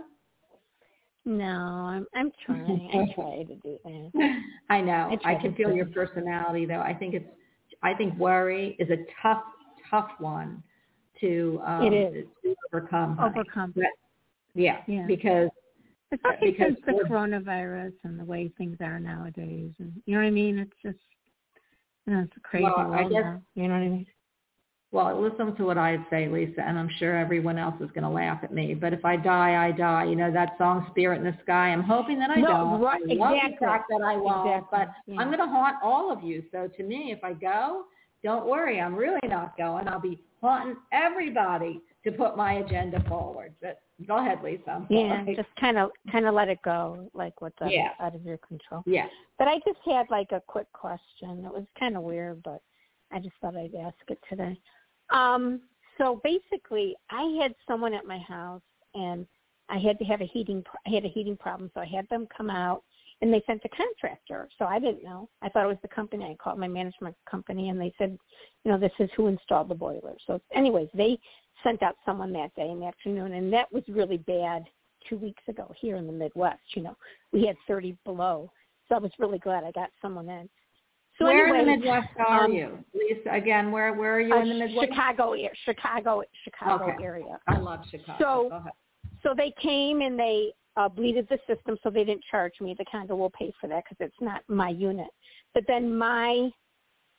no, I'm I'm trying. I try to do that. I know. I I, can feel your personality though. I think it's I think worry is a tough, tough one to um It is. to overcome. Overcome. But, yeah, Yeah. because Especially because since the coronavirus and the way things are nowadays, and you know what I mean. It's just you know, it's a crazy Well, I guess- now. You know what I mean? Well, listen to what I say, Lisa, and I'm sure everyone else is going to laugh at me. But if I die, I die. You know that song, "Spirit in the Sky." I'm hoping that I No, don't. right, I love exactly. the fact that I won't, Exactly, but yeah. I'm going to haunt all of you. So to me, if I go, don't worry, I'm really not going. I'll be haunting everybody to put my agenda forward. But go ahead, Lisa. Yeah, just kind of kind of let it go, like what's out, Yeah. out of your control. yeah. But I just had like a quick question. It was kind of weird, but I just thought I'd ask it today. Um, so basically, I had someone at my house, and I had to have a heating. pro- I had a heating problem, so I had them come out, and they sent a contractor. So I didn't know. I thought it was the company. I called my management company, and they said, you know, this is who installed the boiler. So, anyways, they sent out someone that day in the afternoon, and that was really bad two weeks ago here in the Midwest. You know, we had 30 below, so I was really glad I got someone in. So where anyway, in the Midwest are um, you, Lisa? Again, where where are you uh, in the Midwest? Chicago, Chicago, Chicago Okay. area. I love Chicago. So- So they came and they uh, bleeded the system, so they didn't charge me. The condo will pay for that because it's not my unit. But then my,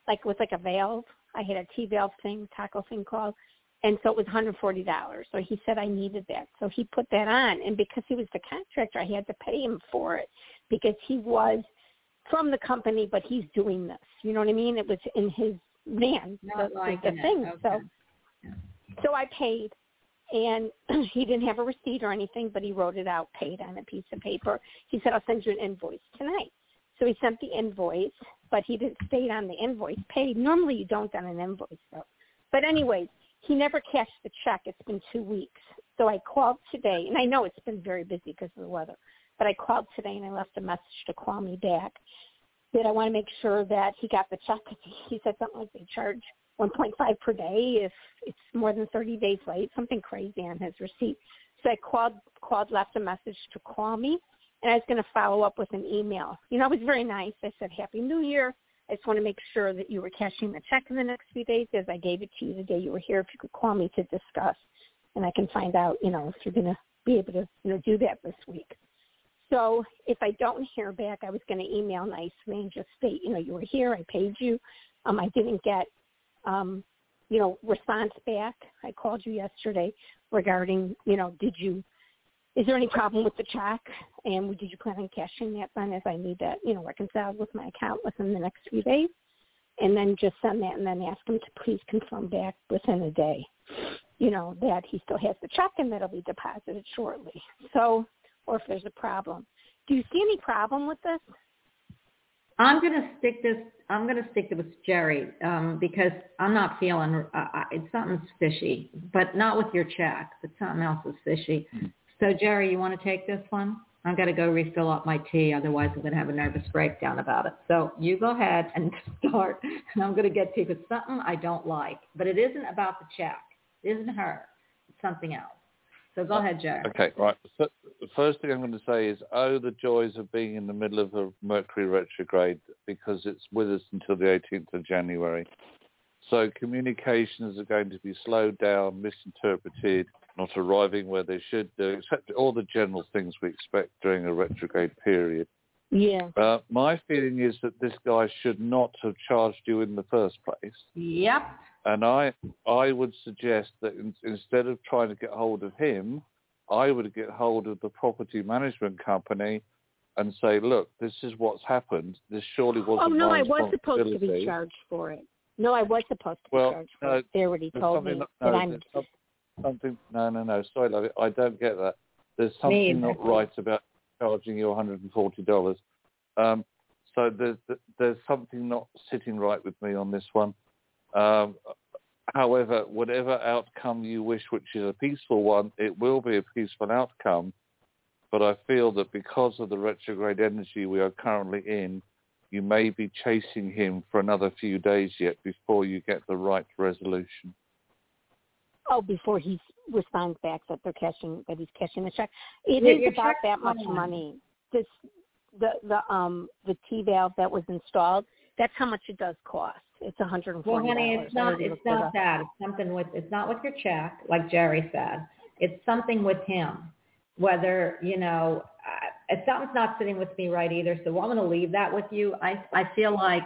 like with like a valve, I had a T valve thing, taco thing called, and so it was $140. So he said I needed that, so he put that on. And because he was the contractor, I had to pay him for it because he was from the company, but he's doing this. You know what I mean? It was in his van, Not the, the, the thing. Okay. So so I paid, and he didn't have a receipt or anything, but he wrote it out, paid on a piece of paper. He said, "I'll send you an invoice tonight." So he sent the invoice, but he didn't state on the invoice paid. Normally you don't on an invoice though. But anyways, he never cashed the check. It's been two weeks. So I called today, and I know it's been very busy because of the weather, but I called today and I left a message to call me back. That I want to make sure that he got the check. he said something like they charge 1.5 per day if it's more than 30 days late, something crazy on his receipt. So I called, called, left a message to call me, and I was going to follow up with an email. You know, it was very nice. I said, Happy New Year. I just want to make sure that you were cashing the check in the next few days as I gave it to you the day you were here. If you could call me to discuss, and I can find out, you know, if you're going to be able to, you know, do that this week. So if I don't hear back, I was going to email nicely and just state, you know, you were here, I paid you. Um, I didn't get, um, you know, response back. I called you yesterday regarding, you know, did you, is there any problem with the check? And did you plan on cashing that then as I need that, you know, reconciled with my account within the next few days? And then just send that and then ask him to please confirm back within a day, you know, that he still has the check and that it'll be deposited shortly. So, or if there's a problem. Do you see any problem with this? I'm going to stick this. I'm going to stick this with Jerry um, because I'm not feeling. Uh, I- it's something's fishy, but not with your check. But something else is fishy. So Jerry, you want to take this one? I've got to go refill up my tea. Otherwise, I'm going to have a nervous breakdown about it. So you go ahead and start, and I'm going to get to you. It's something I don't like, but it isn't about the check. It isn't her. It's something else. So go ahead, Jerry. Okay, right. So the first thing I'm going to say is, oh, the joys of being in the middle of a Mercury retrograde because it's with us until the 18th of January. So communications are going to be slowed down, misinterpreted, not arriving where they should do, except all the general things we expect during a retrograde period. Yeah. Uh, my feeling is that this guy should not have charged you in the first place. Yep. And I, I would suggest that in, instead of trying to get hold of him, I would get hold of the property management company and say, look, this is what's happened. This surely wasn't Oh no, I was supposed to be charged for it. No, I was supposed to be Well, charged for no, it. They already told me that no, I'm. Something. No, no, no. Sorry, love it. I don't get that. There's something not right about charging you $140. Um, so there's there's something not sitting right with me on this one. Um, however, whatever outcome you wish, which is a peaceful one, it will be a peaceful outcome. But I feel that because of the retrograde energy we are currently in, you may be chasing him for another few days yet before you get the right resolution. Oh, before he responds back that they're cashing that he's cashing the check. It Yeah, is about that much fine. money. This the the um the T valve that was installed. That's how much it does cost. It's a hundred and Well, honey, it's not. It's not that. It's something with. It's not with your check, like Jerry said. It's something with him. Whether you know, uh, something's not sitting with me right either. So I'm going to leave that with you. I I feel like,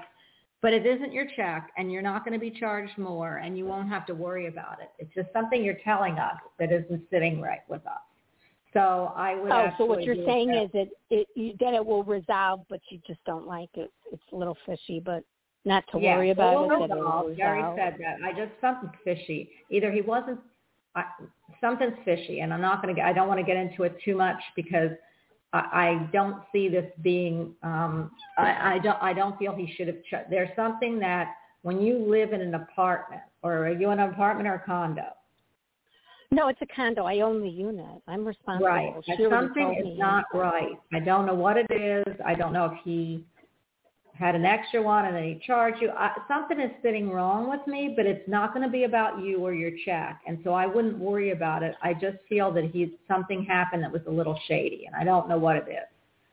but it isn't your check, and you're not going to be charged more, and you won't have to worry about it. It's just something you're telling us that isn't sitting right with us. So I would. Oh, so what you're saying that. is that it you, that it will resolve, but you just don't like it. It's a little fishy, but not to yeah, worry about it. Resolve. it Jerry said that. I just something's fishy. Either he wasn't. I, something's fishy, and I'm not going to. get I don't want to get into it too much because I, don't see this being. Um, I, I don't. I don't feel he should have. Ch- there's something that when you live in an apartment, or are you in an apartment or a condo? No, it's a condo. I own the unit. I'm responsible. Right. She something is not right. I don't know what it is. I don't know if he had an extra one and then he charged you. I, something is sitting wrong with me, but it's not going to be about you or your check. And so I wouldn't worry about it. I just feel that he something happened that was a little shady, and I don't know what it is.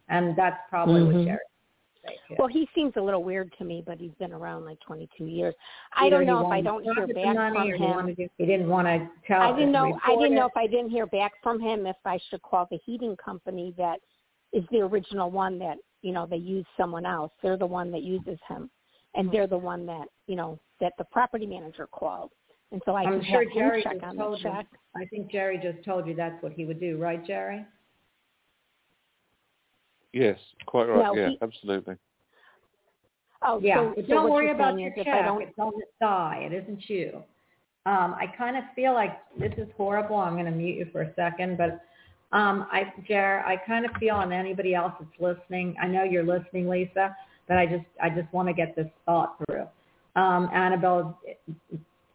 And that's probably what Mhm. Jerry would say too. Well, he seems a little weird to me, but he's been around like 22 years. I Either don't know if I don't hear back from or he him. wanted He didn't want to tell. I didn't know. I didn't know if I didn't hear back from him if I should call the heating company that is the original one that you know they use someone else. They're the one that uses him, and they're the one that you know that the property manager called. And so I I'm sure Jerry him check just on the told you. check. I think Jerry just told you that's what he would do, right, Jerry? Yes, quite right. No, yeah, he- absolutely. Oh, Yeah, so, but so don't what worry about your is check. I don't It's on the side. It isn't you. Um, I kind of feel like this is horrible. I'm going to mute you for a second, but um, I, Jer, I kind of feel, and anybody else that's listening, I know you're listening, Lisa, but I just, I just want to get this thought through. Um, Annabelle,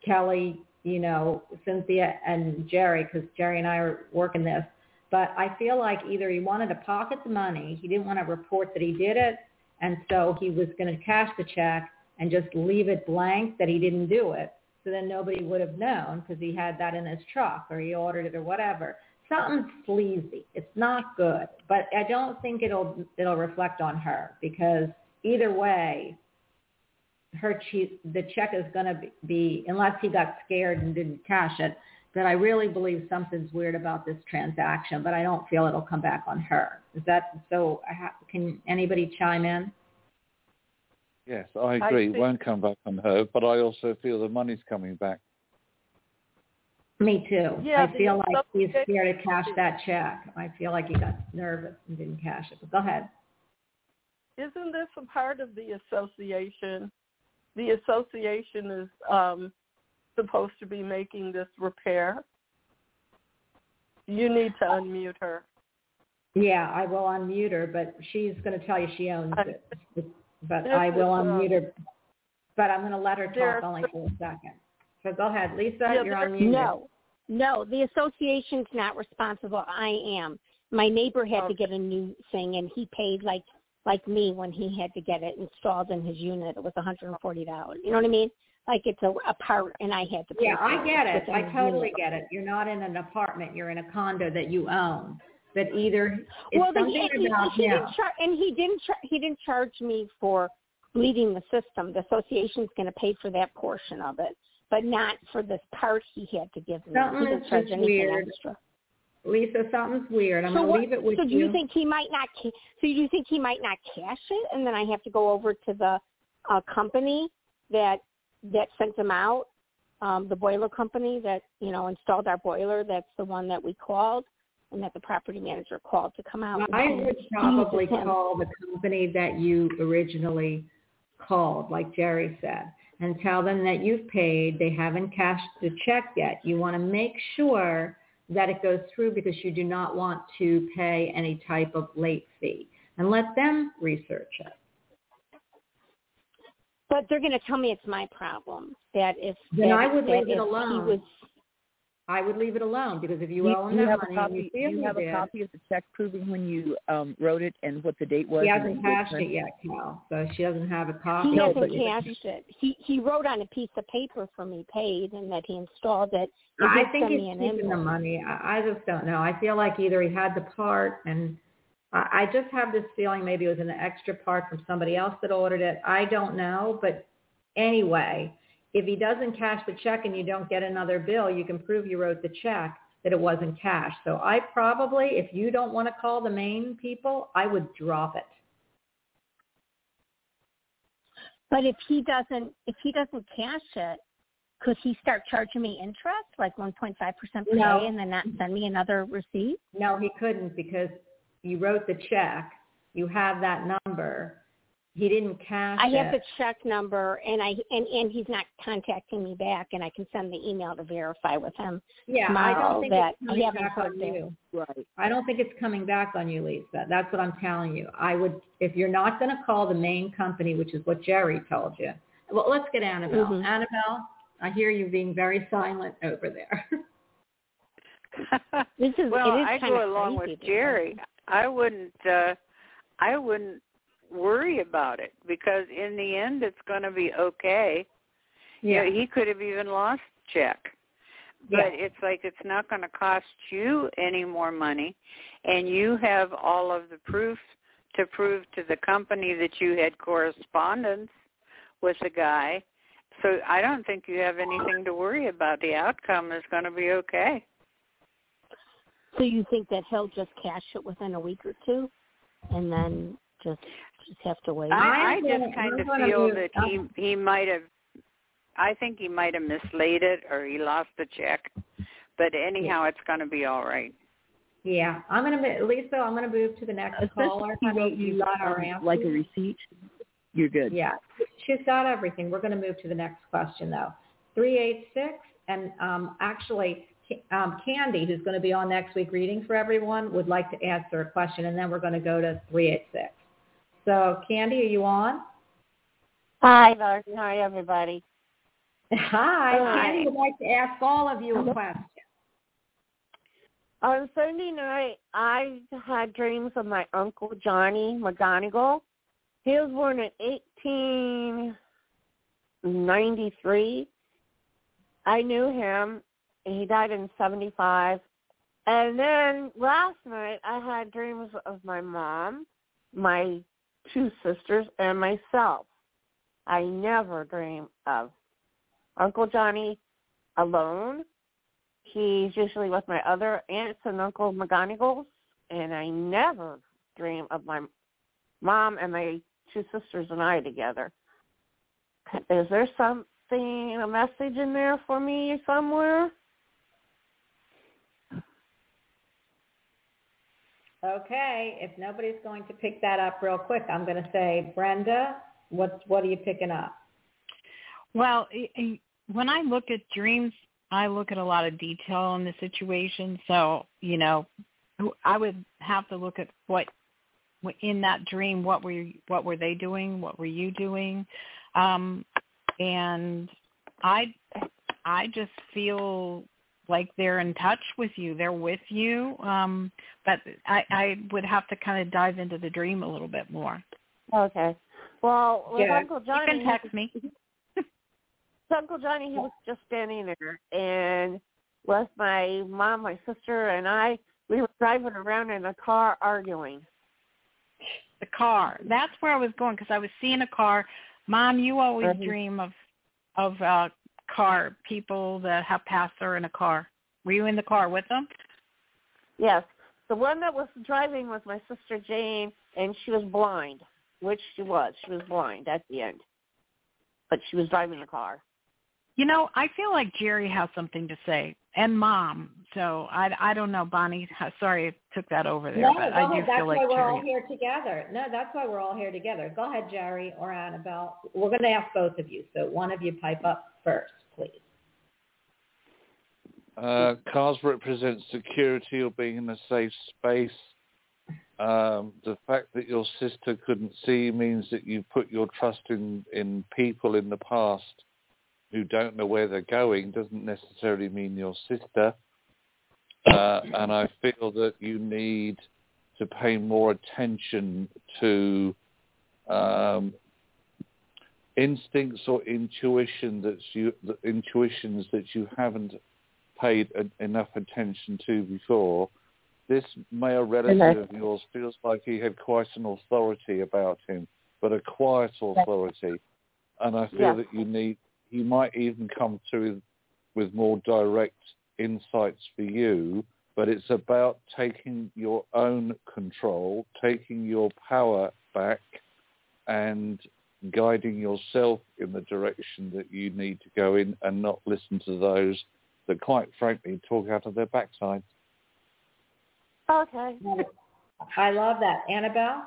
Kelly, you know, Cynthia, and Jerry, because Jerry and I are working this. But I feel like either he wanted to pocket the money, he didn't want to report that he did it, and so he was going to cash the check and just leave it blank that he didn't do it. So then nobody would have known because he had that in his truck or he ordered it or whatever. Something sleazy. It's not good, but I don't think it'll it'll reflect on her because either way, her che- the check is going to be unless he got scared and didn't cash it. That I really believe something's weird about this transaction, but I don't feel it'll come back on her. Is that so? Ha- Can anybody chime in? Yes, I agree. think- It won't come back on her, but I also feel the money's coming back. Me too. Yeah, I feel like he's scared to cash that check. I feel like he got nervous and didn't cash it. But go ahead. Isn't this a part of the association? The association is um, supposed to be making this repair. You need to unmute her. Yeah, I will unmute her, but she's going to tell you she owns it. But I will uh, unmute her. But I'm going to let her talk only for a second. Go ahead, Lisa. Yeah, you're there- unmuted. No, no, the association's not responsible. I am. My neighbor had Okay. to oh. get a new thing, and he paid like like me when he had to get it installed in his unit. It was one hundred and forty dollars. You know what I mean? Like it's a, a part, and I had to pay. Yeah, I get it. I totally unit. get it. You're not in an apartment. You're in a condo that you own. But either well, the, something he, about he him. didn't char- and he didn't char- he didn't charge me for bleeding the system. The association's going to pay for that portion of it, but not for this part he had to give me. Something is just weird. extra. Lisa, something's weird. I'm so going what, to leave it with so do you. you think he might not? So do you think he might not cash it, and then I have to go over to the uh, company that that sent him out, um, the boiler company that you know installed our boiler. That's the one that we called, and that the property manager called to come out. I would probably call the company that you originally called, like Jerry said, and tell them that you've paid. They haven't cashed the check yet. You want to make sure that it goes through because you do not want to pay any type of late fee. And let them research it. But they're going to tell me it's my problem. That if Then that, I would leave it alone. Was, I would leave it alone because if you, Do owe him you that have money a you copy? Do you he have a did, copy of the check proving when you um, wrote it and what the date was? she and hasn't cashed it yet, Cal. So she doesn't have a copy. he hasn't but cashed it. He he wrote on a piece of paper for me paid, and that he installed it. He I did think send he's me an keeping the money. I, I just don't know. I feel like either he had the part and I, I just have this feeling maybe it was an extra part from somebody else that ordered it. I don't know. But anyway, if he doesn't cash the check and you don't get another bill, you can prove you wrote the check that it wasn't cashed. So I probably, if you don't want to call the main people, I would drop it. But if he doesn't, if he doesn't cash it, could he start charging me interest, like 1.5 percent per No. day, and then not send me another receipt? No, he couldn't because you wrote the check. You have that number. He didn't cash I have it. the check number, and I and and he's not contacting me back, and I can send the email to verify with him. yeah, I don't think that it's coming back on back. you. Right. I don't think it's coming back on you, Lisa. That's what I'm telling you. I would, if you're not going to call the main company, which is what Jerry told you. Well, let's get Annabelle. Mhm. Annabelle, I hear you being very silent over there. This is well, it is I go along with Jerry. me. I wouldn't. uh I wouldn't worry about it because in the end, it's going to be okay. yeah. You know, he could have even lost check. But Yeah. it's like it's not going to cost you any more money, and you have all of the proof to prove to the company that you had correspondence with the guy. So I don't think you have anything to worry about. The outcome is going to be okay. So you think that he'll just cash it within a week or two, and then just just have to wait? I, I just kind of feel that he he might have. I think he might have mislaid it, or he lost the check. But anyhow, it's going to be all right. Yeah, I'm gonna mo- Lisa. I'm gonna move to the next caller. Especially if he wrote You you got our answer. like a receipt. You're good. Yeah, she's got everything. We're going to move to the next question though. Three eight six, and um, actually, um, Candy, who's going to be on next week reading for everyone, would like to answer a question, and then we're going to go to three eight six. So, Candy, are you on? Hi, Darcy. Hi, everybody. Hi, Hi. Candy would like to ask all of you a question. On Sunday night, I had dreams of my uncle Johnny McGonigal. He was born in 1893. I knew him. He died in 75. And then last night, I had dreams of my mom, my two sisters, and myself. I never dream of Uncle Johnny alone. He's usually with my other aunts and Uncle McGonigals, and I never dream of my mom and my two sisters and I together. Is there something, a message in there for me somewhere? Okay, if nobody's going to pick that up real quick, I'm going to say, Brenda, what what are you picking up? Well, when I look at dreams, I look at a lot of detail in the situation. So, you know, I would have to look at what what- in that dream what were you, what were they doing? What were you doing? Um and I I just feel like they're in touch with you. They're with you. Um but I I would have to kind of dive into the dream a little bit more. Okay. Well, with Yeah. Uncle You can text me. with Uncle Johnny, he was just standing there, and with my mom, my sister, and I, we were driving around in a car arguing. the car. That's where I was going because I was seeing a car. Mom, you always Mhm. dream of of uh car people that have passed her in a car. Were you in the car with them? Yes, the one that was driving was my sister Jane, and she was blind, which she was. She was blind at the end, but she was driving the car. You know, I feel like Jerry has something to say, and Mom. So I I don't know, Bonnie. Sorry, I took that over there, No, but go I do ahead. That's feel like why we're all here together. No, that's why we're all here together. Go ahead, Jerry or Annabelle. We're going to ask both of you. So one of you pipe up first, please. Uh, cars represent security or being in a safe space. Um, the fact that your sister couldn't see means that you put your trust in, in people in the past who don't know where they're going doesn't necessarily mean your sister. Uh, and I feel that you need to pay more attention to um, instincts or intuition that's you, the intuitions that you haven't paid a, enough attention to before. This male relative of yours feels like he had quite an authority about him, but a quiet authority. And I feel Yeah. that you need, he might even come through with more direct insights for you, but it's about taking your own control, taking your power back and guiding yourself in the direction that you need to go in and not listen to those that quite frankly talk out of their backside. Okay. I love that. Annabelle?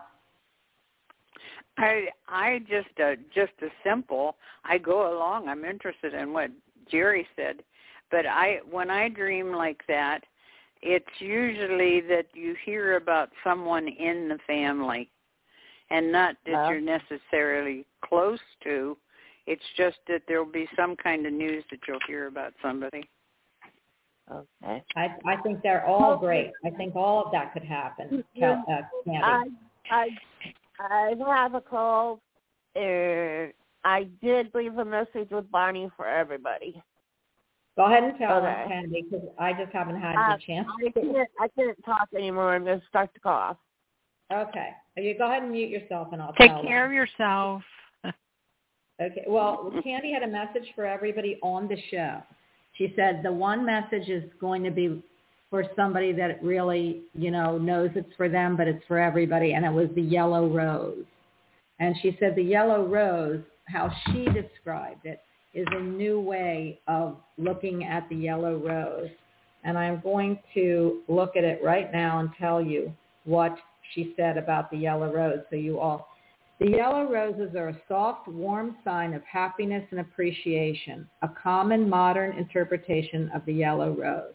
I I just uh, just a simple. I go along. I'm interested in what Jerry said, but I when I dream like that, it's usually that you hear about someone in the family, and not that Well. you're necessarily close to. It's just that there'll be some kind of news that you'll hear about somebody. Okay. I I think they're all great. I think all of that could happen. Cal- uh, I I I have a call. Uh, I did leave a message with Bonnie for everybody. Go ahead and tell Okay. them, Candy, because I just haven't had Uh, the chance. I can't I can't talk anymore. I'm gonna start to cough. Okay. You go ahead and mute yourself, and I'll Take care them. of yourself. Okay. Well, Candy had a message for everybody on the show. She said the one message is going to be for somebody that really, you know, knows it's for them, but it's for everybody, and it was the yellow rose. And she said the yellow rose, how she described it, is a new way of looking at the yellow rose. And I'm going to look at it right now and tell you what she said about the yellow rose so you all the yellow roses are a soft, warm sign of happiness and appreciation, a common modern interpretation of the yellow rose.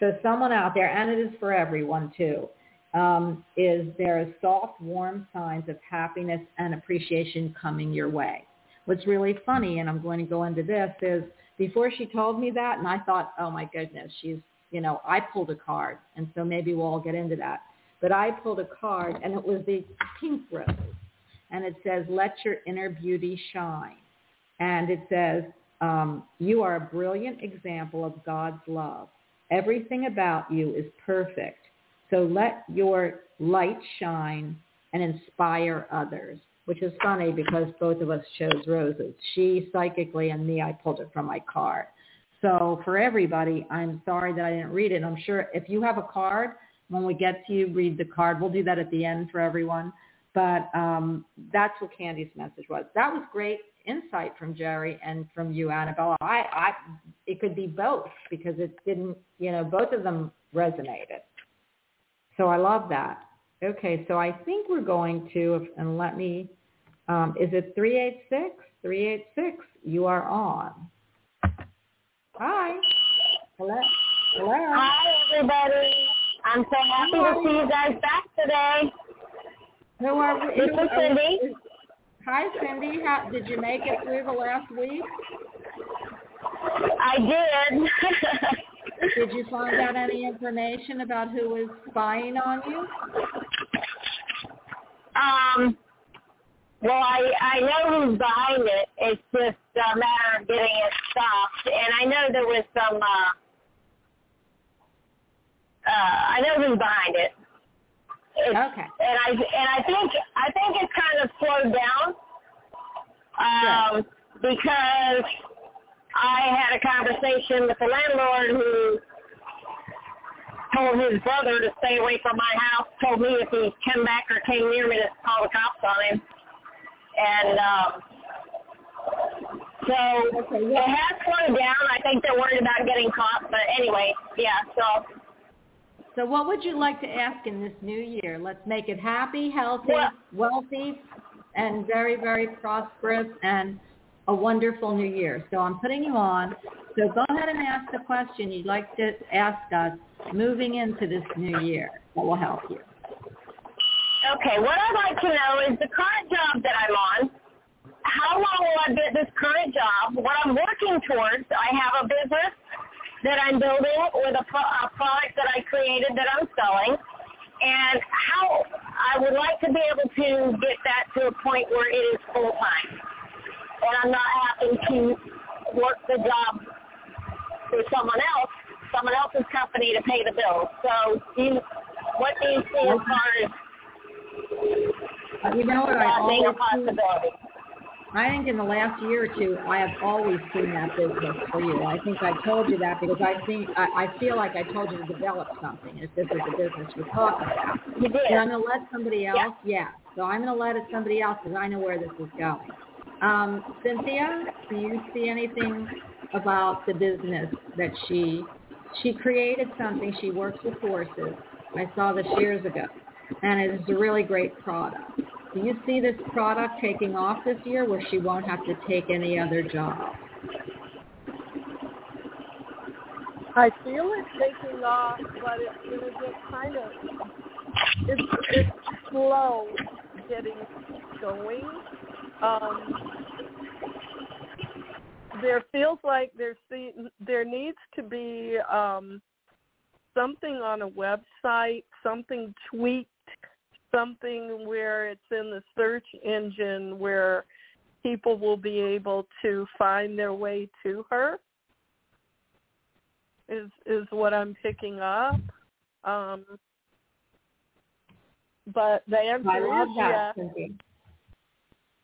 So someone out there, and it is for everyone too, um, is there are soft, warm signs of happiness and appreciation coming your way. What's really funny, and I'm going to go into this, is before she told me that, and I thought, oh my goodness, she's, you know, I pulled a card, and so maybe we'll all get into that. But I pulled a card, and it was the pink rose and it says, let your inner beauty shine. And it says, um, you are a brilliant example of God's love. Everything about you is perfect. So let your light shine and inspire others, which is funny because both of us chose roses. She psychically and me, I pulled it from my card. So for everybody, I'm sorry that I didn't read it. I'm sure if you have a card, when we get to you, read the card. We'll do that at the end for everyone. But um, that's what Candy's message was. That was great insight from Jerry and from you, Annabella. I, I, it could be both because it didn't, you know, both of them resonated. So I love that. Okay, so I think we're going to, and let me, um, is it 386? 386, you are on. Hi. Hello. Hello. Hi everybody. I'm so happy to see you guys back today. Who are we? This is Cindy. Hi, Cindy. How, did you make it through the last week? I did. Did you find out any information about who was spying on you? um well I I know who's behind it. It's just a matter of getting it stopped. And I know there was some uh uh I know who's behind it. It's, Okay. and I and I think I think it's kind of slowed down um, because I had a conversation with the landlord who told his brother to stay away from my house. Told me if he came back or came near me to call the cops on him. And um, so Okay, it has slowed down. I think they're worried about getting caught. But anyway, yeah. So so what would you like to ask in this new year? Let's make it happy, healthy, wealthy, and very, very prosperous and a wonderful new year. So I'm putting you on. So go ahead and ask the question you'd like to ask us moving into this new year. That will help you. Okay, what I'd like to know is the current job that I'm on. How long will I be at this current job? What I'm working towards, I have a business that I'm building with a, pro- a product that I created that I'm selling. And how I would like to be able to get that to a point where it is full time. And I'm not having to work the job for someone else, someone else's company to pay the bills. So do you, what do you see as far as Uh, you know what? I that being a possibility. I think in the last year or two, I have always seen that business for you. I think I told you that because I think I, I feel like I told you to develop something. If this is the business we're talking about, You did. and I'm going to let somebody else. Yeah. So I'm going to let it somebody else because I know where this is going. Um, Cynthia, do you see anything about the business that she she created something? She works with horses. I saw this years ago, and it is a really great product. Do you see this product taking off this year where she won't have to take any other job? I feel it taking off, but to get kind of it's it's slow getting going. Um, there feels like there se- there needs to be um, something on a website, something tweaked, something where it's in the search engine where people will be able to find their way to her. Is is what I'm picking up. Um, but the answer I love is that, yeah.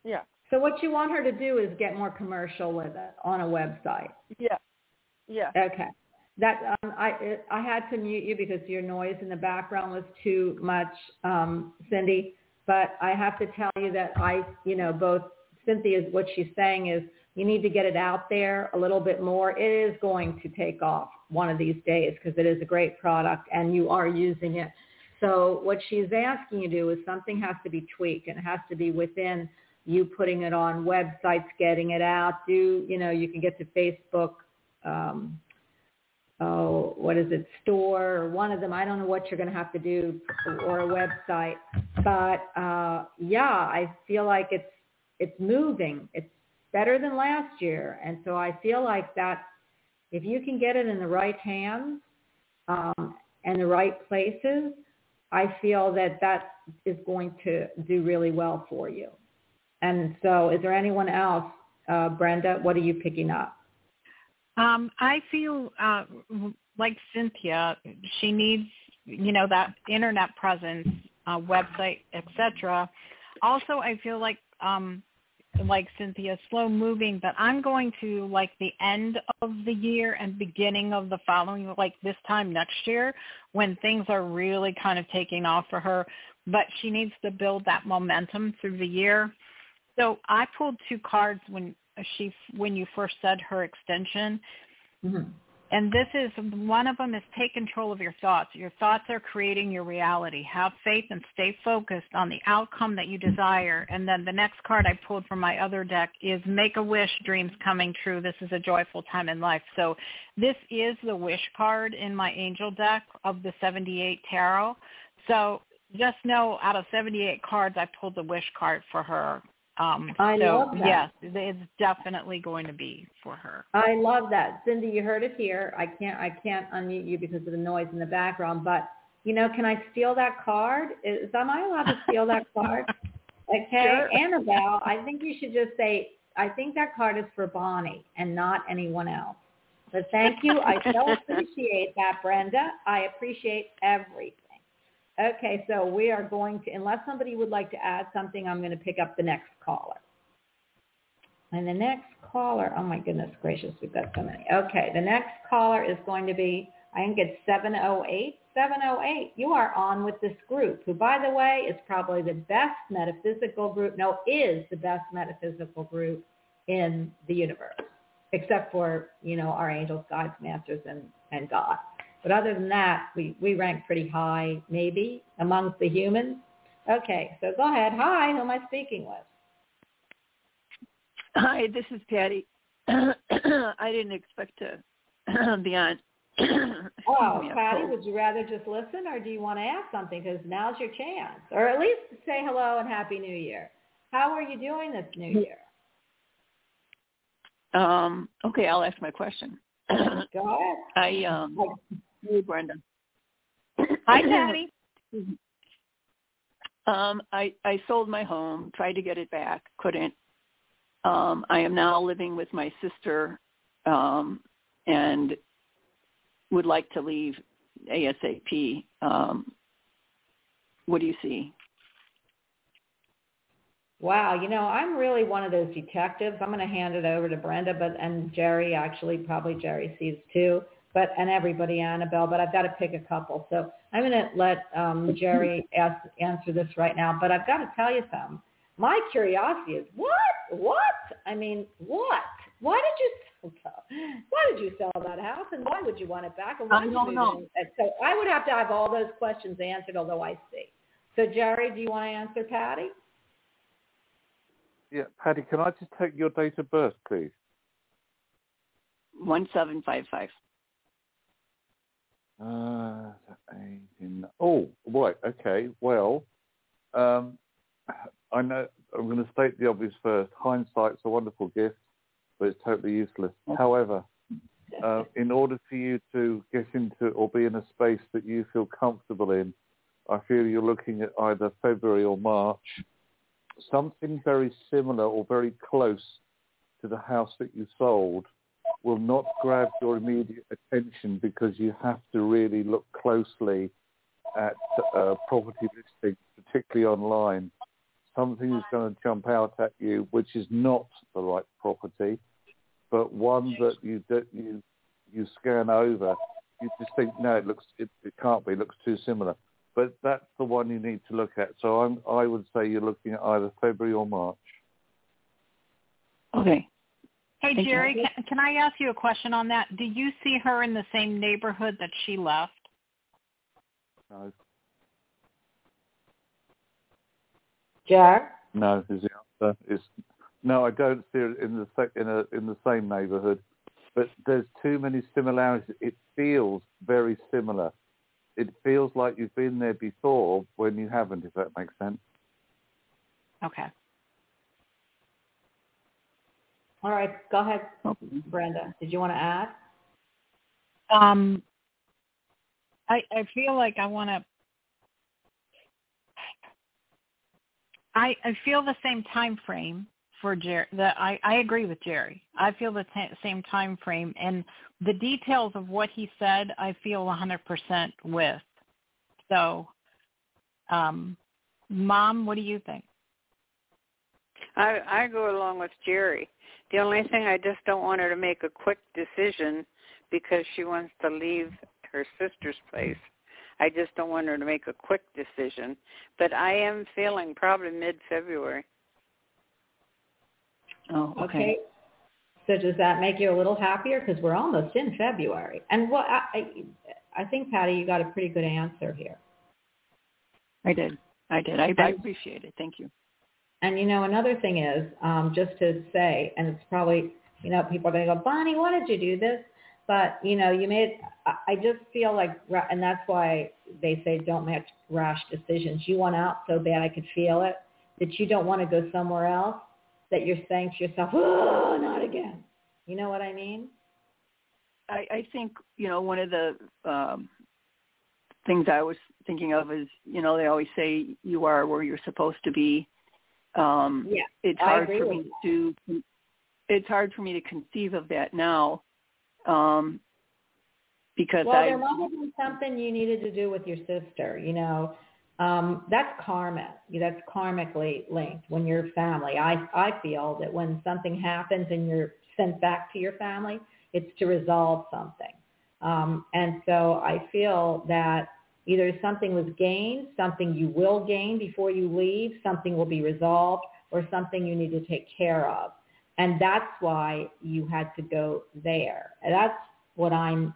Yeah. So what you want her to do is get more commercial with it on a website. Yeah. Yeah. Okay. That um, I I had to mute you because your noise in the background was too much, um, Cindy. But I have to tell you that I, you know, both Cynthia's what she's saying is you need to get it out there a little bit more. It is going to take off one of these days because it is a great product and you are using it. So what she's asking you to do is something has to be tweaked and it has to be within you putting it on websites, getting it out. Do you know you can get to Facebook, um, oh, what is it, store or one of them. I don't know what you're going to have to do or a website, but uh, yeah, I feel like it's it's moving. It's better than last year, and so I feel like that if you can get it in the right hands um, and the right places, I feel that that is going to do really well for you. And so is there anyone else, uh, Brenda, what are you picking up? Um, I feel uh, like Cynthia, she needs, you know, that internet presence, uh, website, etc. Also, I feel like, um, like Cynthia, slow moving, but I'm going to like the end of the year and beginning of the following, like this time next year, when things are really kind of taking off for her. But she needs to build that momentum through the year. So I pulled two cards when she when you first said her extension. Mm-hmm. And this is one of them is take control of your thoughts. Your thoughts are creating your reality. Have faith and stay focused on the outcome that you desire. And then the next card I pulled from my other deck is make a wish, dreams coming true. This is a joyful time in life. So this is the wish card in my angel deck of the 78 tarot. So just know out of 78 cards, I pulled the wish card for her. Um, I so love that. yes, it's definitely going to be for her. I love that. Cindy, you heard it here. I can't I can't unmute you because of the noise in the background, but you know, can I steal that card? Is am I allowed to steal that card? Okay, Sure. Annabelle, I think you should just say I think that card is for Bonnie and not anyone else. But thank you. I so appreciate that, Brenda. I appreciate everything. Okay, so we are going to, unless somebody would like to add something, I'm going to pick up the next caller. And the next caller, oh my goodness gracious, we've got so many. Okay, the next caller is going to be, I think it's 708. 708, you are on with this group, who by the way is probably the best metaphysical group, no, is the best metaphysical group in the universe, except for, you know, our angels, guides, masters, and, and God. But other than that, we, we rank pretty high, maybe, amongst the humans. Okay, so go ahead. Hi, who am I speaking with? Hi, this is Patty. I didn't expect to be on. Oh, Patty, would you rather just listen or do you want to ask something? Because now's your chance. Or at least say hello and Happy New Year. How are you doing this new year? Um, okay, I'll ask my question. Go ahead. I um, hey Brenda. Hi, Patty. Um, I I sold my home, tried to get it back, couldn't. Um, I am now living with my sister, um, and would like to leave ASAP. Um, what do you see? Wow, you know, I'm really one of those detectives. I'm going to hand it over to Brenda, but and Jerry actually probably Jerry sees too, but and everybody Annabelle, but I've got to pick a couple. So I'm going to let um, Jerry ask, answer this right now. But I've got to tell you something. My curiosity is what? What? I mean, what? Why did you sell? Why did you sell that house, and why would you want it back? And why I don't you know. even- and So I would have to have all those questions answered, although I see. So Jerry, do you want to answer Patty? Yeah, Patty, can I just take your date of birth, please? One seven five five. Uh, oh, right. Okay. Well, um, I know I'm going to state the obvious first. Hindsight's a wonderful gift, but it's totally useless. However, uh, in order for you to get into or be in a space that you feel comfortable in, I feel you're looking at either February or March. Something very similar or very close to the house that you sold will not grab your immediate attention because you have to really look closely at uh, property listings, particularly online. Something is going to jump out at you, which is not the right property, but one that you that you you scan over, you just think, no, it looks it, it can't be, it looks too similar. But that's the one you need to look at. So I'm, I would say you're looking at either February or March. Okay. Hey, Thank you. Jerry, can, can I ask you a question on that? Do you see her in the same neighborhood that she left? No, Jar? no is the answer. Is no, I don't see it in the in a in the same neighbourhood. But there's too many similarities. It feels very similar. It feels like you've been there before when you haven't. If that makes sense. Okay. All right, go ahead, Brenda. Did you want to add? Um, I I feel like I want to. I I feel the same time frame for Jerry. That I I agree with Jerry. I feel the t- same time frame, and the details of what he said, I feel 100% with. So, um, Mom, what do you think? I I go along with Jerry. The only thing I just don't want her to make a quick decision because she wants to leave her sister's place. I just don't want her to make a quick decision. But I am feeling probably mid February. Oh, okay. Okay. So does that make you a little happier? Because we're almost in February. And what I, I, I think, Patty, you got a pretty good answer here. I did. I did. I, I appreciate it. Thank you. And you know, another thing is, um, just to say, and it's probably, you know, people are going to go, Bonnie, why did you do this? But you know, you made. I I just feel like, and that's why they say don't make rash decisions. You want out so bad, I could feel it. That you don't want to go somewhere else. That you're saying to yourself, oh, not again. You know what I mean? I, I think you know one of the um, things I was thinking of is you know they always say you are where you're supposed to be. Um, Yeah, it's I hard for me to it's hard for me to conceive of that now um, because Well, I there must have been something you needed to do with your sister. You know, um, that's karma. That's karmically linked when you're family. I I feel that when something happens and you're sent back to your family, it's to resolve something. Um, and so I feel that either something was gained, something you will gain before you leave, something will be resolved, or something you need to take care of. And that's why you had to go there. And that's what I'm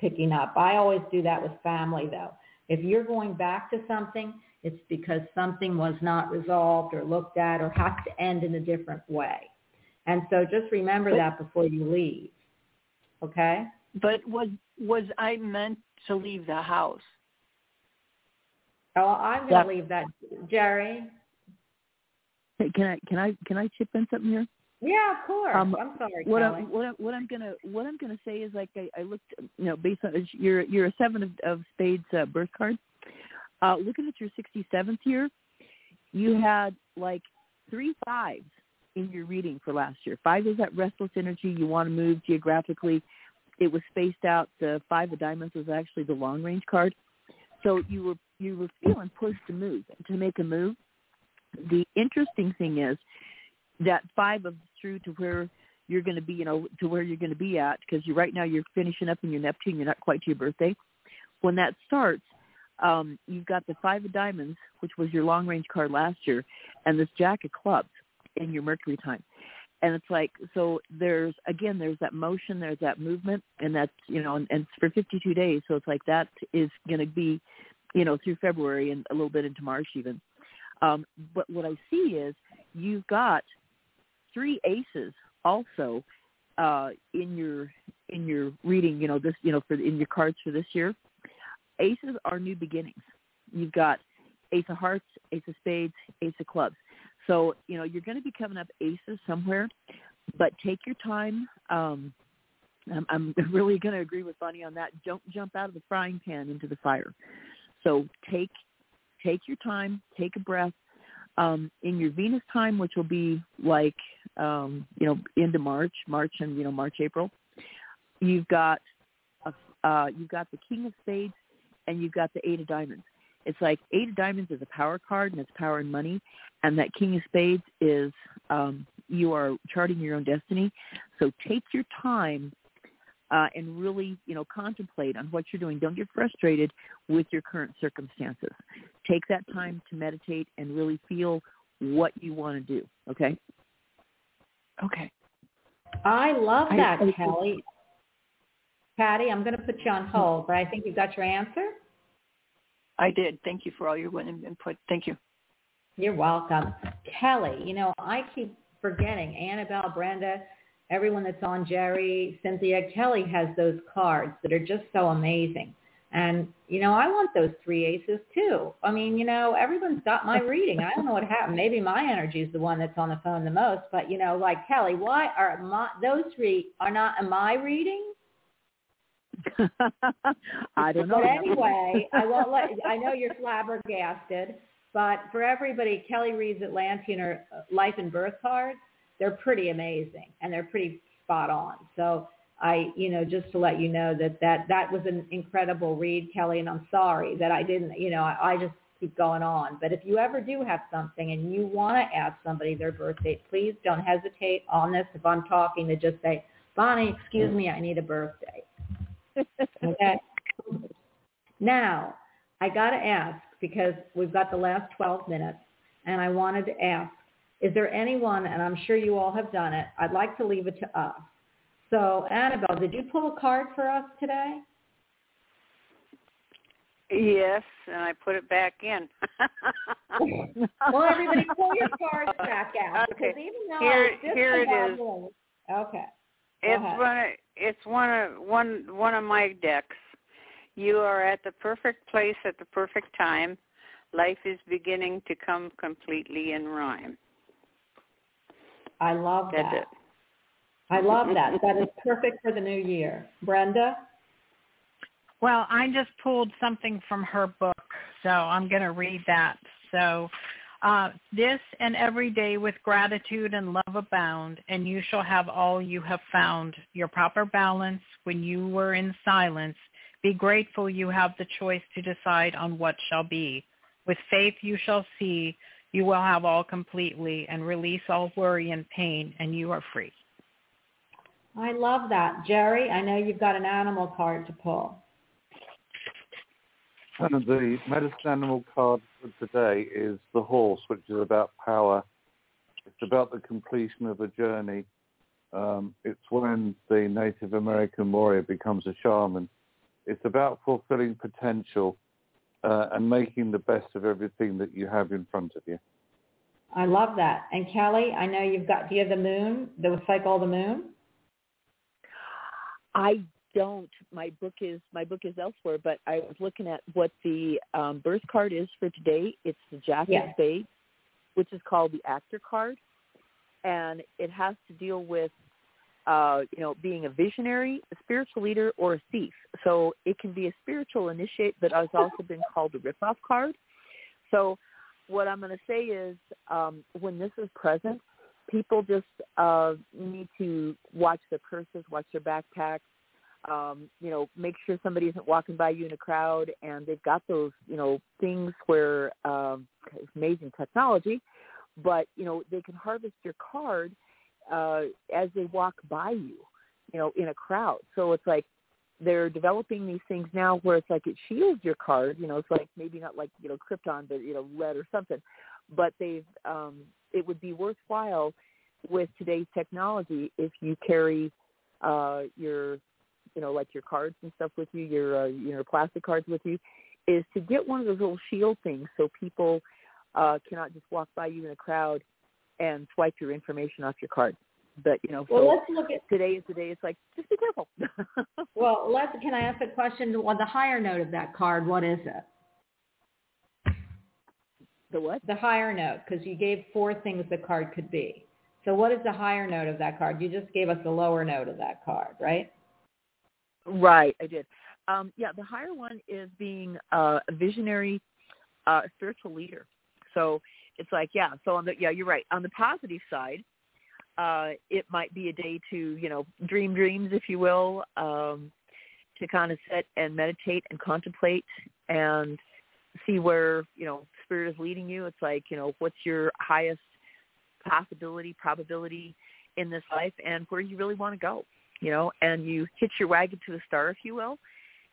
picking up. I always do that with family though. If you're going back to something, it's because something was not resolved or looked at or has to end in a different way. And so just remember that before you leave. Okay? but was was I meant to leave the house? Oh, I'm going to leave that. Jerry? Hey, can I can I can I chip in something here? Yeah, of course. Um, I'm sorry, What Kelly. I'm what I'm what I'm gonna what I'm gonna say is like I, I looked you know based on you're you're a seven of, of spades uh, birth card. Uh, looking at your 67th year, you had like three fives in your reading for last year. Five is that restless energy you want to move geographically. It was spaced out. The five of diamonds was actually the long range card. So you were you were feeling pushed to move to make a move. The interesting thing is that five of through to where you're going to be, you know, to where you're going to be at, because you right now you're finishing up in your Neptune, you're not quite to your birthday. When that starts, um, you've got the five of diamonds, which was your long range card last year, and this jack of clubs in your Mercury time. And it's like, so there's, again, there's that motion, there's that movement, and that's, you know, and, and for 52 days. So it's like that is going to be, you know, through February and a little bit into March even. Um, but what I see is you've got three aces also uh, in your in your reading. You know this. You know for in your cards for this year, aces are new beginnings. You've got ace of hearts, ace of spades, ace of clubs. So you know you're going to be coming up aces somewhere, but take your time. Um, I'm, I'm really going to agree with Bonnie on that. Don't jump out of the frying pan into the fire. So take take your time, take a breath. Um, in your Venus time, which will be like um, you know into March, March and you know March April, you've got a, uh, you've got the King of Spades and you've got the Eight of Diamonds. It's like Eight of Diamonds is a power card and it's power and money, and that King of Spades is um, you are charting your own destiny. So take your time uh, and really, you know, contemplate on what you're doing. Don't get frustrated with your current circumstances. Take that time to meditate and really feel what you want to do. Okay. Okay. I love that, I- Kelly. Patty, I'm going to put you on hold, but I think you got your answer. I did. Thank you for all your input. Thank you. You're welcome. Kelly, you know, I keep forgetting Annabelle, Brenda, everyone that's on Jerry, Cynthia, Kelly has those cards that are just so amazing. And, you know, I want those three aces too. I mean, you know, everyone's got my reading. I don't know what happened. Maybe my energy is the one that's on the phone the most. But, you know, like Kelly, why are my, those three are not in my reading? I don't know. But anyway, I won't let. I know you're flabbergasted, but for everybody, Kelly reads Atlantean or uh, life and birth cards. They're pretty amazing and they're pretty spot on. So I, you know, just to let you know that that that was an incredible read, Kelly. And I'm sorry that I didn't. You know, I, I just keep going on. But if you ever do have something and you want to ask somebody their birth date, please don't hesitate on this. If I'm talking, to just say, Bonnie, excuse me, I need a birthday. Okay. Now, I got to ask because we've got the last 12 minutes and I wanted to ask, is there anyone, and I'm sure you all have done it, I'd like to leave it to us. So Annabelle, did you pull a card for us today? Yes, and I put it back in. well, everybody pull your cards back out because even though Here- here it is. Okay. It's one. Of, it's one of one one of my decks. You are at the perfect place at the perfect time. Life is beginning to come completely in rhyme. I love That's that. it. I love that. That is perfect for the new year. Brenda? Well, I just pulled something from her book, so I'm going to read that. So, uh, this and every day with gratitude and love abound, and you shall have all you have found, your proper balance when you were in silence. Be grateful you have the choice to decide on what shall be. With faith you shall see, you will have all completely, and release all worry and pain, and you are free. I love that. Jerry, I know you've got an animal card to pull. And the medicine animal card for today is the horse, which is about power. It's about the completion of a journey. Um, it's when the Native American warrior becomes a shaman. It's about fulfilling potential uh, and making the best of everything that you have in front of you. I love that. And Kelly, I know you've got, do you have the moon, the cycle of the moon? I don't. My book is my book is elsewhere, but I was looking at what the um, birth card is for today. It's the Jack Yes. of Spades, which is called the Actor card, and it has to deal with uh, you know being a visionary, a spiritual leader, or a thief. So it can be a spiritual initiate, but has also been called a ripoff card. So what I'm going to say is um, when this is present, people just uh, need to watch their purses, watch their backpacks, um, you know, make sure somebody isn't walking by you in a crowd and they've got those, you know, things where um, it's amazing technology, but, you know, they can harvest your card uh, as they walk by you, you know, in a crowd. So it's like they're developing these things now where it's like it shields your card, you know, it's like maybe not like, you know, Krypton, but, you know, lead or something, but they've, um, it would be worthwhile with today's technology if you carry uh, your you know, like your cards and stuff with you, your uh, you know plastic cards with you, is to get one of those little shield things so people uh, cannot just walk by you in a crowd and swipe your information off your card. But you know, Well, so let's look at today is the day. It's like just be careful. well, let's. Can I ask a question on the higher note of that card? What is it? the what? The higher note, because you gave four things the card could be. So what is the higher note of that card? You just gave us the lower note of that card, right? Right, I did. Um, yeah, the higher one is being uh, a visionary, uh, spiritual leader. So it's like, yeah. So on the yeah, you're right. On the positive side, uh, it might be a day to you know dream dreams, if you will, um, to kind of sit and meditate and contemplate and see where you know spirit is leading you. It's like you know what's your highest possibility, probability in this life, and where you really want to go. You know, and you hitch your wagon to the star, if you will,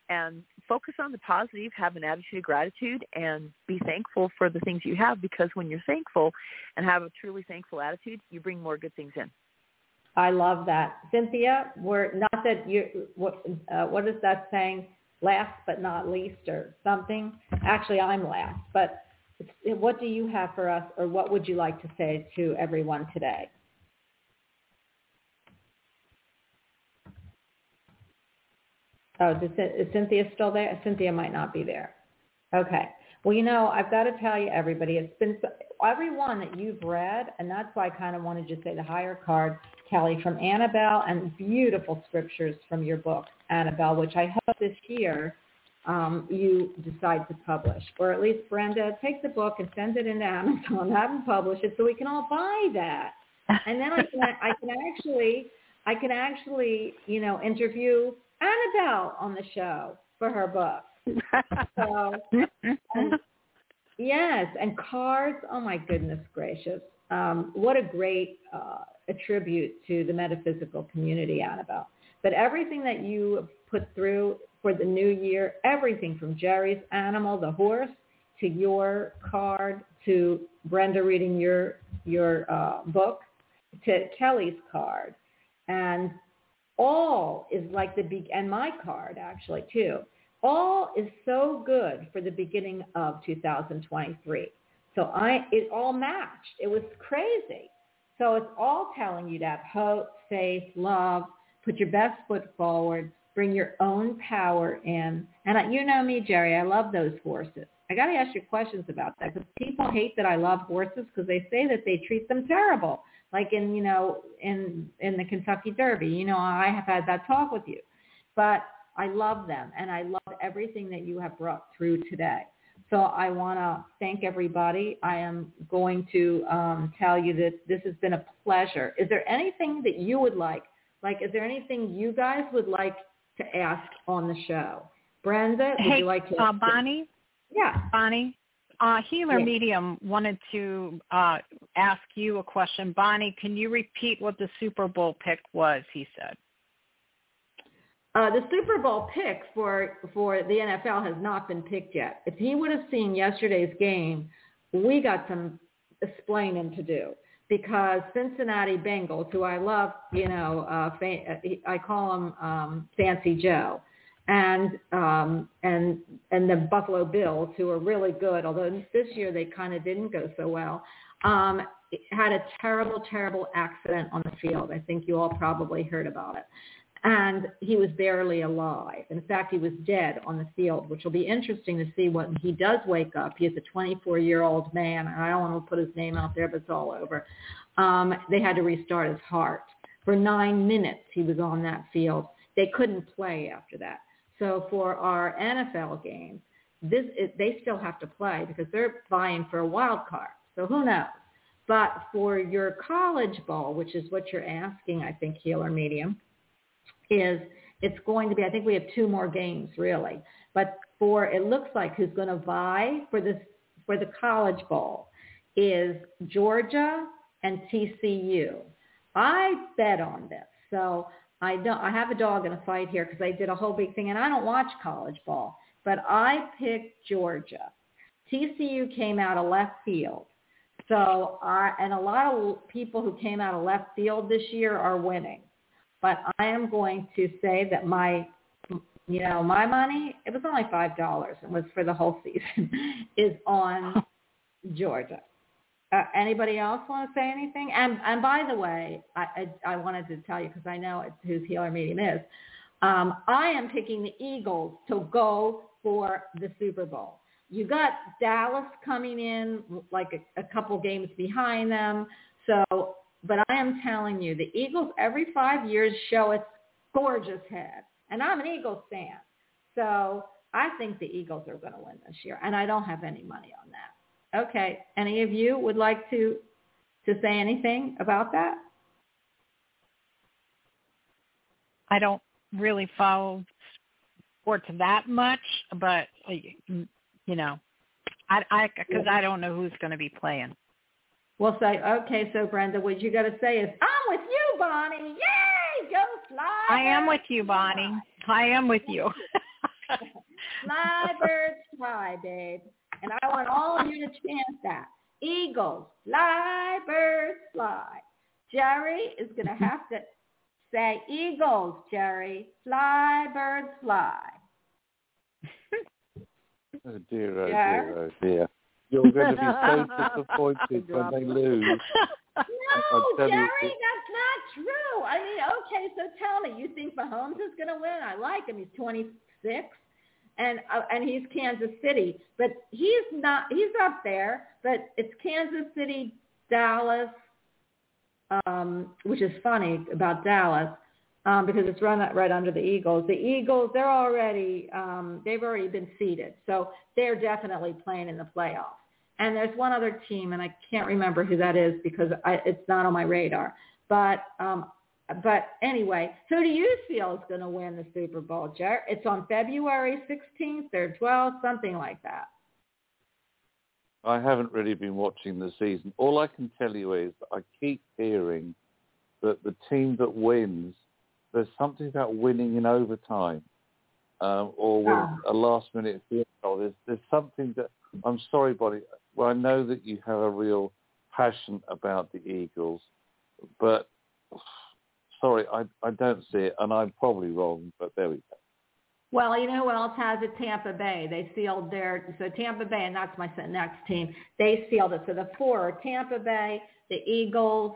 and focus on the positive, have an attitude of gratitude, and be thankful for the things you have. Because when you're thankful and have a truly thankful attitude, you bring more good things in. I love that, Cynthia. We're not that you. What uh, what is that saying? Last but not least, or something. Actually, I'm last. But what do you have for us, or what would you like to say to everyone today? Oh, is is Cynthia still there? Cynthia might not be there. Okay. Well, you know, I've got to tell you, everybody, it's been so, everyone that you've read, and that's why I kind of wanted to say the higher card, Kelly, from Annabelle, and beautiful scriptures from your book, Annabelle, which I hope this year um, you decide to publish, or at least Brenda, take the book and send it into Amazon, have them publish it, so we can all buy that, and then I can I can actually I can actually you know interview Annabelle on the show for her book. So and, yes, and cards. Oh my goodness gracious! Um, what a great uh, a tribute to the metaphysical community, Annabelle. But everything that you put through for the new year, everything from Jerry's animal, the horse, to your card, to Brenda reading your your uh, book, to Kelly's card, and all is like the be- and my card actually too. All is so good for the beginning of 2023. So I it all matched. It was crazy. So it's all telling you to have hope, faith, love, put your best foot forward, bring your own power in. And I, you know me, Jerry, I love those horses. I got to ask you questions about that because people hate that I love horses because they say that they treat them terrible. Like in, you know, in in the Kentucky Derby, you know, I have had that talk with you, but I love them and I love everything that you have brought through today. So I want to thank everybody. I am going to um, tell you that this has been a pleasure. Is there anything that you would like? Like, is there anything you guys would like to ask on the show? Brenda, would hey, you like to? uh, Bonnie. Yeah. Bonnie. Uh, Healer. Medium wanted to uh, ask you a question. Bonnie, can you repeat what the Super Bowl pick was? He said. Uh, the Super Bowl pick for for the NFL has not been picked yet. If he would have seen yesterday's game, we got some explaining to do because Cincinnati Bengals, who I love, you know, uh, fa- I call him um, Fancy Joe, and um, and and the Buffalo Bills, who are really good, although this year they kind of didn't go so well. Um, had a terrible, terrible accident on the field. I think you all probably heard about it and he was barely alive. In fact, he was dead on the field, which will be interesting to see when he does wake up. He is a 24-year-old man, and I don't want to put his name out there, but it's all over. Um, they had to restart his heart. For nine minutes, he was on that field. They couldn't play after that. So for our NFL games, this they still have to play because they're vying for a wild card. So who knows? But for your college ball, which is what you're asking, I think, healer medium, is it's going to be, I think we have two more games really, but for, it looks like who's going to vie for this, for the college bowl is Georgia and TCU. I bet on this. So I don't, I have a dog in a fight here because I did a whole big thing and I don't watch college ball, but I picked Georgia. TCU came out of left field. So, I, and a lot of people who came out of left field this year are winning but I am going to say that my, you know, my money, it was only $5. It was for the whole season, is on Georgia. Uh, anybody else want to say anything? And and by the way, I I, I wanted to tell you because I know it's whose healer medium is. Um, I am picking the Eagles to go for the Super Bowl. You got Dallas coming in like a, a couple games behind them. So, but I am telling you, the Eagles every five years show its gorgeous head, and I'm an Eagles fan. So I think the Eagles are going to win this year, and I don't have any money on that. Okay, any of you would like to to say anything about that? I don't really follow sports that much, but you know, I I because I don't know who's going to be playing. We'll say, okay, so Brenda, what you got to say is, I'm with you, Bonnie. Yay, go fly. I am with you, Bonnie. I am with you. fly, birds, fly, babe. And I want all of you to chant that. Eagles, fly, birds, fly. Jerry is going to have to say, Eagles, Jerry, fly, birds, fly. Oh dear, oh Yeah. dear, oh dear. You're going to be so disappointed when they lose. No, tell you- Jerry, that's not true. I mean, okay, so tell me, you think Mahomes is going to win? I like him. He's 26, and uh, and he's Kansas City, but he's not. He's up there, but it's Kansas City, Dallas, um, which is funny about Dallas. Um, because it's run right under the Eagles. The Eagles, they're already, um, they've already been seeded, so they're definitely playing in the playoffs. And there's one other team, and I can't remember who that is because I, it's not on my radar. But um, but anyway, who do you feel is going to win the Super Bowl, Jer? It's on February 16th or 12th, something like that. I haven't really been watching the season. All I can tell you is that I keep hearing that the team that wins, there's something about winning in overtime um, or with Ah. a last-minute field goal. There's, there's something that I'm sorry, Bonnie. Well, I know that you have a real passion about the Eagles, but sorry, I I don't see it, and I'm probably wrong. But there we go. Well, you know who else has it? Tampa Bay. They sealed their so Tampa Bay, and that's my next team. They sealed it. So the four are Tampa Bay, the Eagles,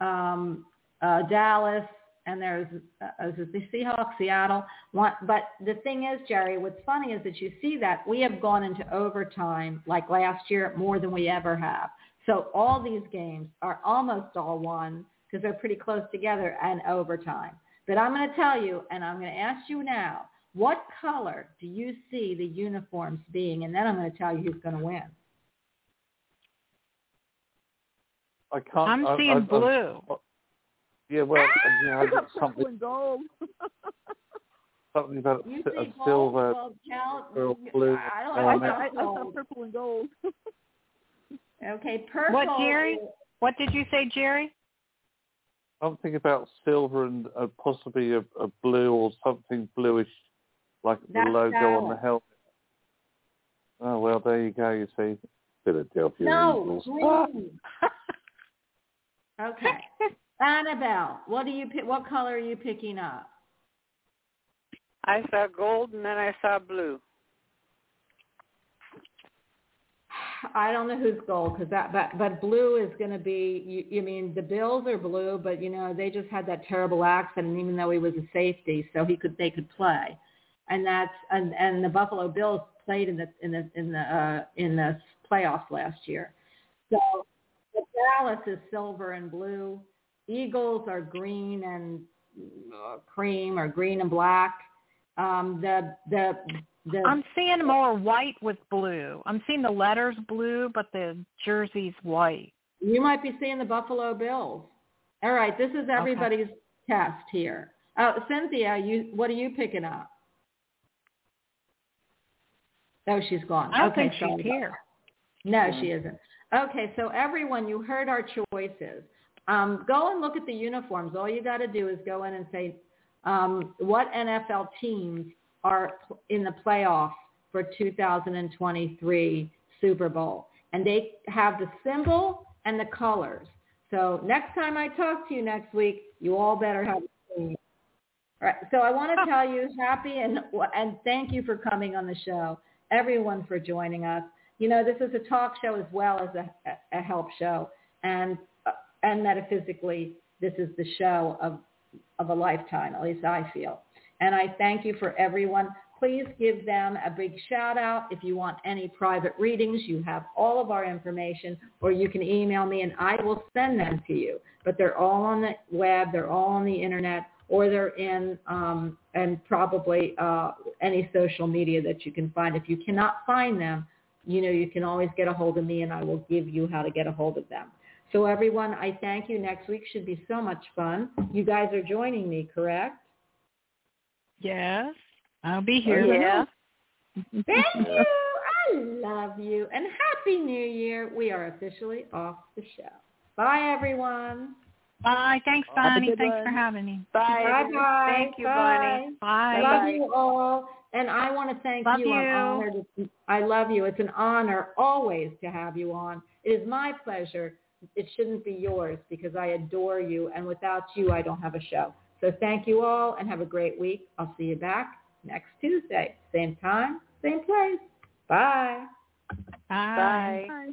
um, uh, Dallas, and there's uh, the Seahawks, Seattle. But the thing is, Jerry, what's funny is that you see that we have gone into overtime like last year more than we ever have. So all these games are almost all won because they're pretty close together and overtime. But I'm going to tell you, and I'm going to ask you now, what color do you see the uniforms being? And then I'm going to tell you who's going to win. I can't. I'm I- seeing I- I'm- blue. yeah, well, yeah, I got something and gold. something about You a see gold? silver. Well, Cal, or blue. I don't know I, I, I saw purple and gold. Okay, purple. What, Jerry? What did you say, Jerry? Something about silver and uh, possibly a, a blue or something bluish, like That's the logo on the helmet. Oh well, there you go. You see, Philadelphia No, Eagles. Ah, green. okay. Annabelle, what do you? What color are you picking up? I saw gold and then I saw blue. I don't know who's gold because that, but but blue is going to be. You, you mean the Bills are blue, but you know they just had that terrible accident. Even though he was a safety, so he could they could play, and that's and and the Buffalo Bills played in the in the in the uh, in the playoffs last year. So the Dallas is silver and blue. Eagles are green and uh, cream or green and black. Um, the the the I'm seeing more white with blue. I'm seeing the letters blue, but the jersey's white. You might be seeing the Buffalo Bills. All right, this is everybody's test here. Uh, Cynthia, you what are you picking up? Oh, she's gone. I don't okay, think she's here. No, she isn't. Okay, so everyone, you heard our choices. Um, go and look at the uniforms. All you got to do is go in and say um, what NFL teams are in the playoffs for 2023 Super Bowl, and they have the symbol and the colors. So next time I talk to you next week, you all better have a team. All right. So I want to tell you happy and and thank you for coming on the show, everyone for joining us. You know, this is a talk show as well as a, a help show, and and metaphysically, this is the show of of a lifetime. At least I feel. And I thank you for everyone. Please give them a big shout out. If you want any private readings, you have all of our information, or you can email me and I will send them to you. But they're all on the web. They're all on the internet or they're in um, and probably uh, any social media that you can find. If you cannot find them, you know, you can always get a hold of me and I will give you how to get a hold of them. So everyone, I thank you. Next week should be so much fun. You guys are joining me, correct? Yes, I'll be here. Yeah. Thank you. I love you. And Happy New Year. We are officially off the show. Bye, everyone. Bye. Thanks, Bonnie. Thanks one. for having me. Bye. Bye-bye. Thank you, Bye. Bonnie. Bye. I love you all. And I want to thank Love you. I'm you. honored. I love you. It's an honor always to have you on. It is my pleasure. It shouldn't be yours because I adore you. And without you, I don't have a show. So thank you all and have a great week. I'll see you back next Tuesday. Same time, same place. Bye. Bye. Bye. Bye.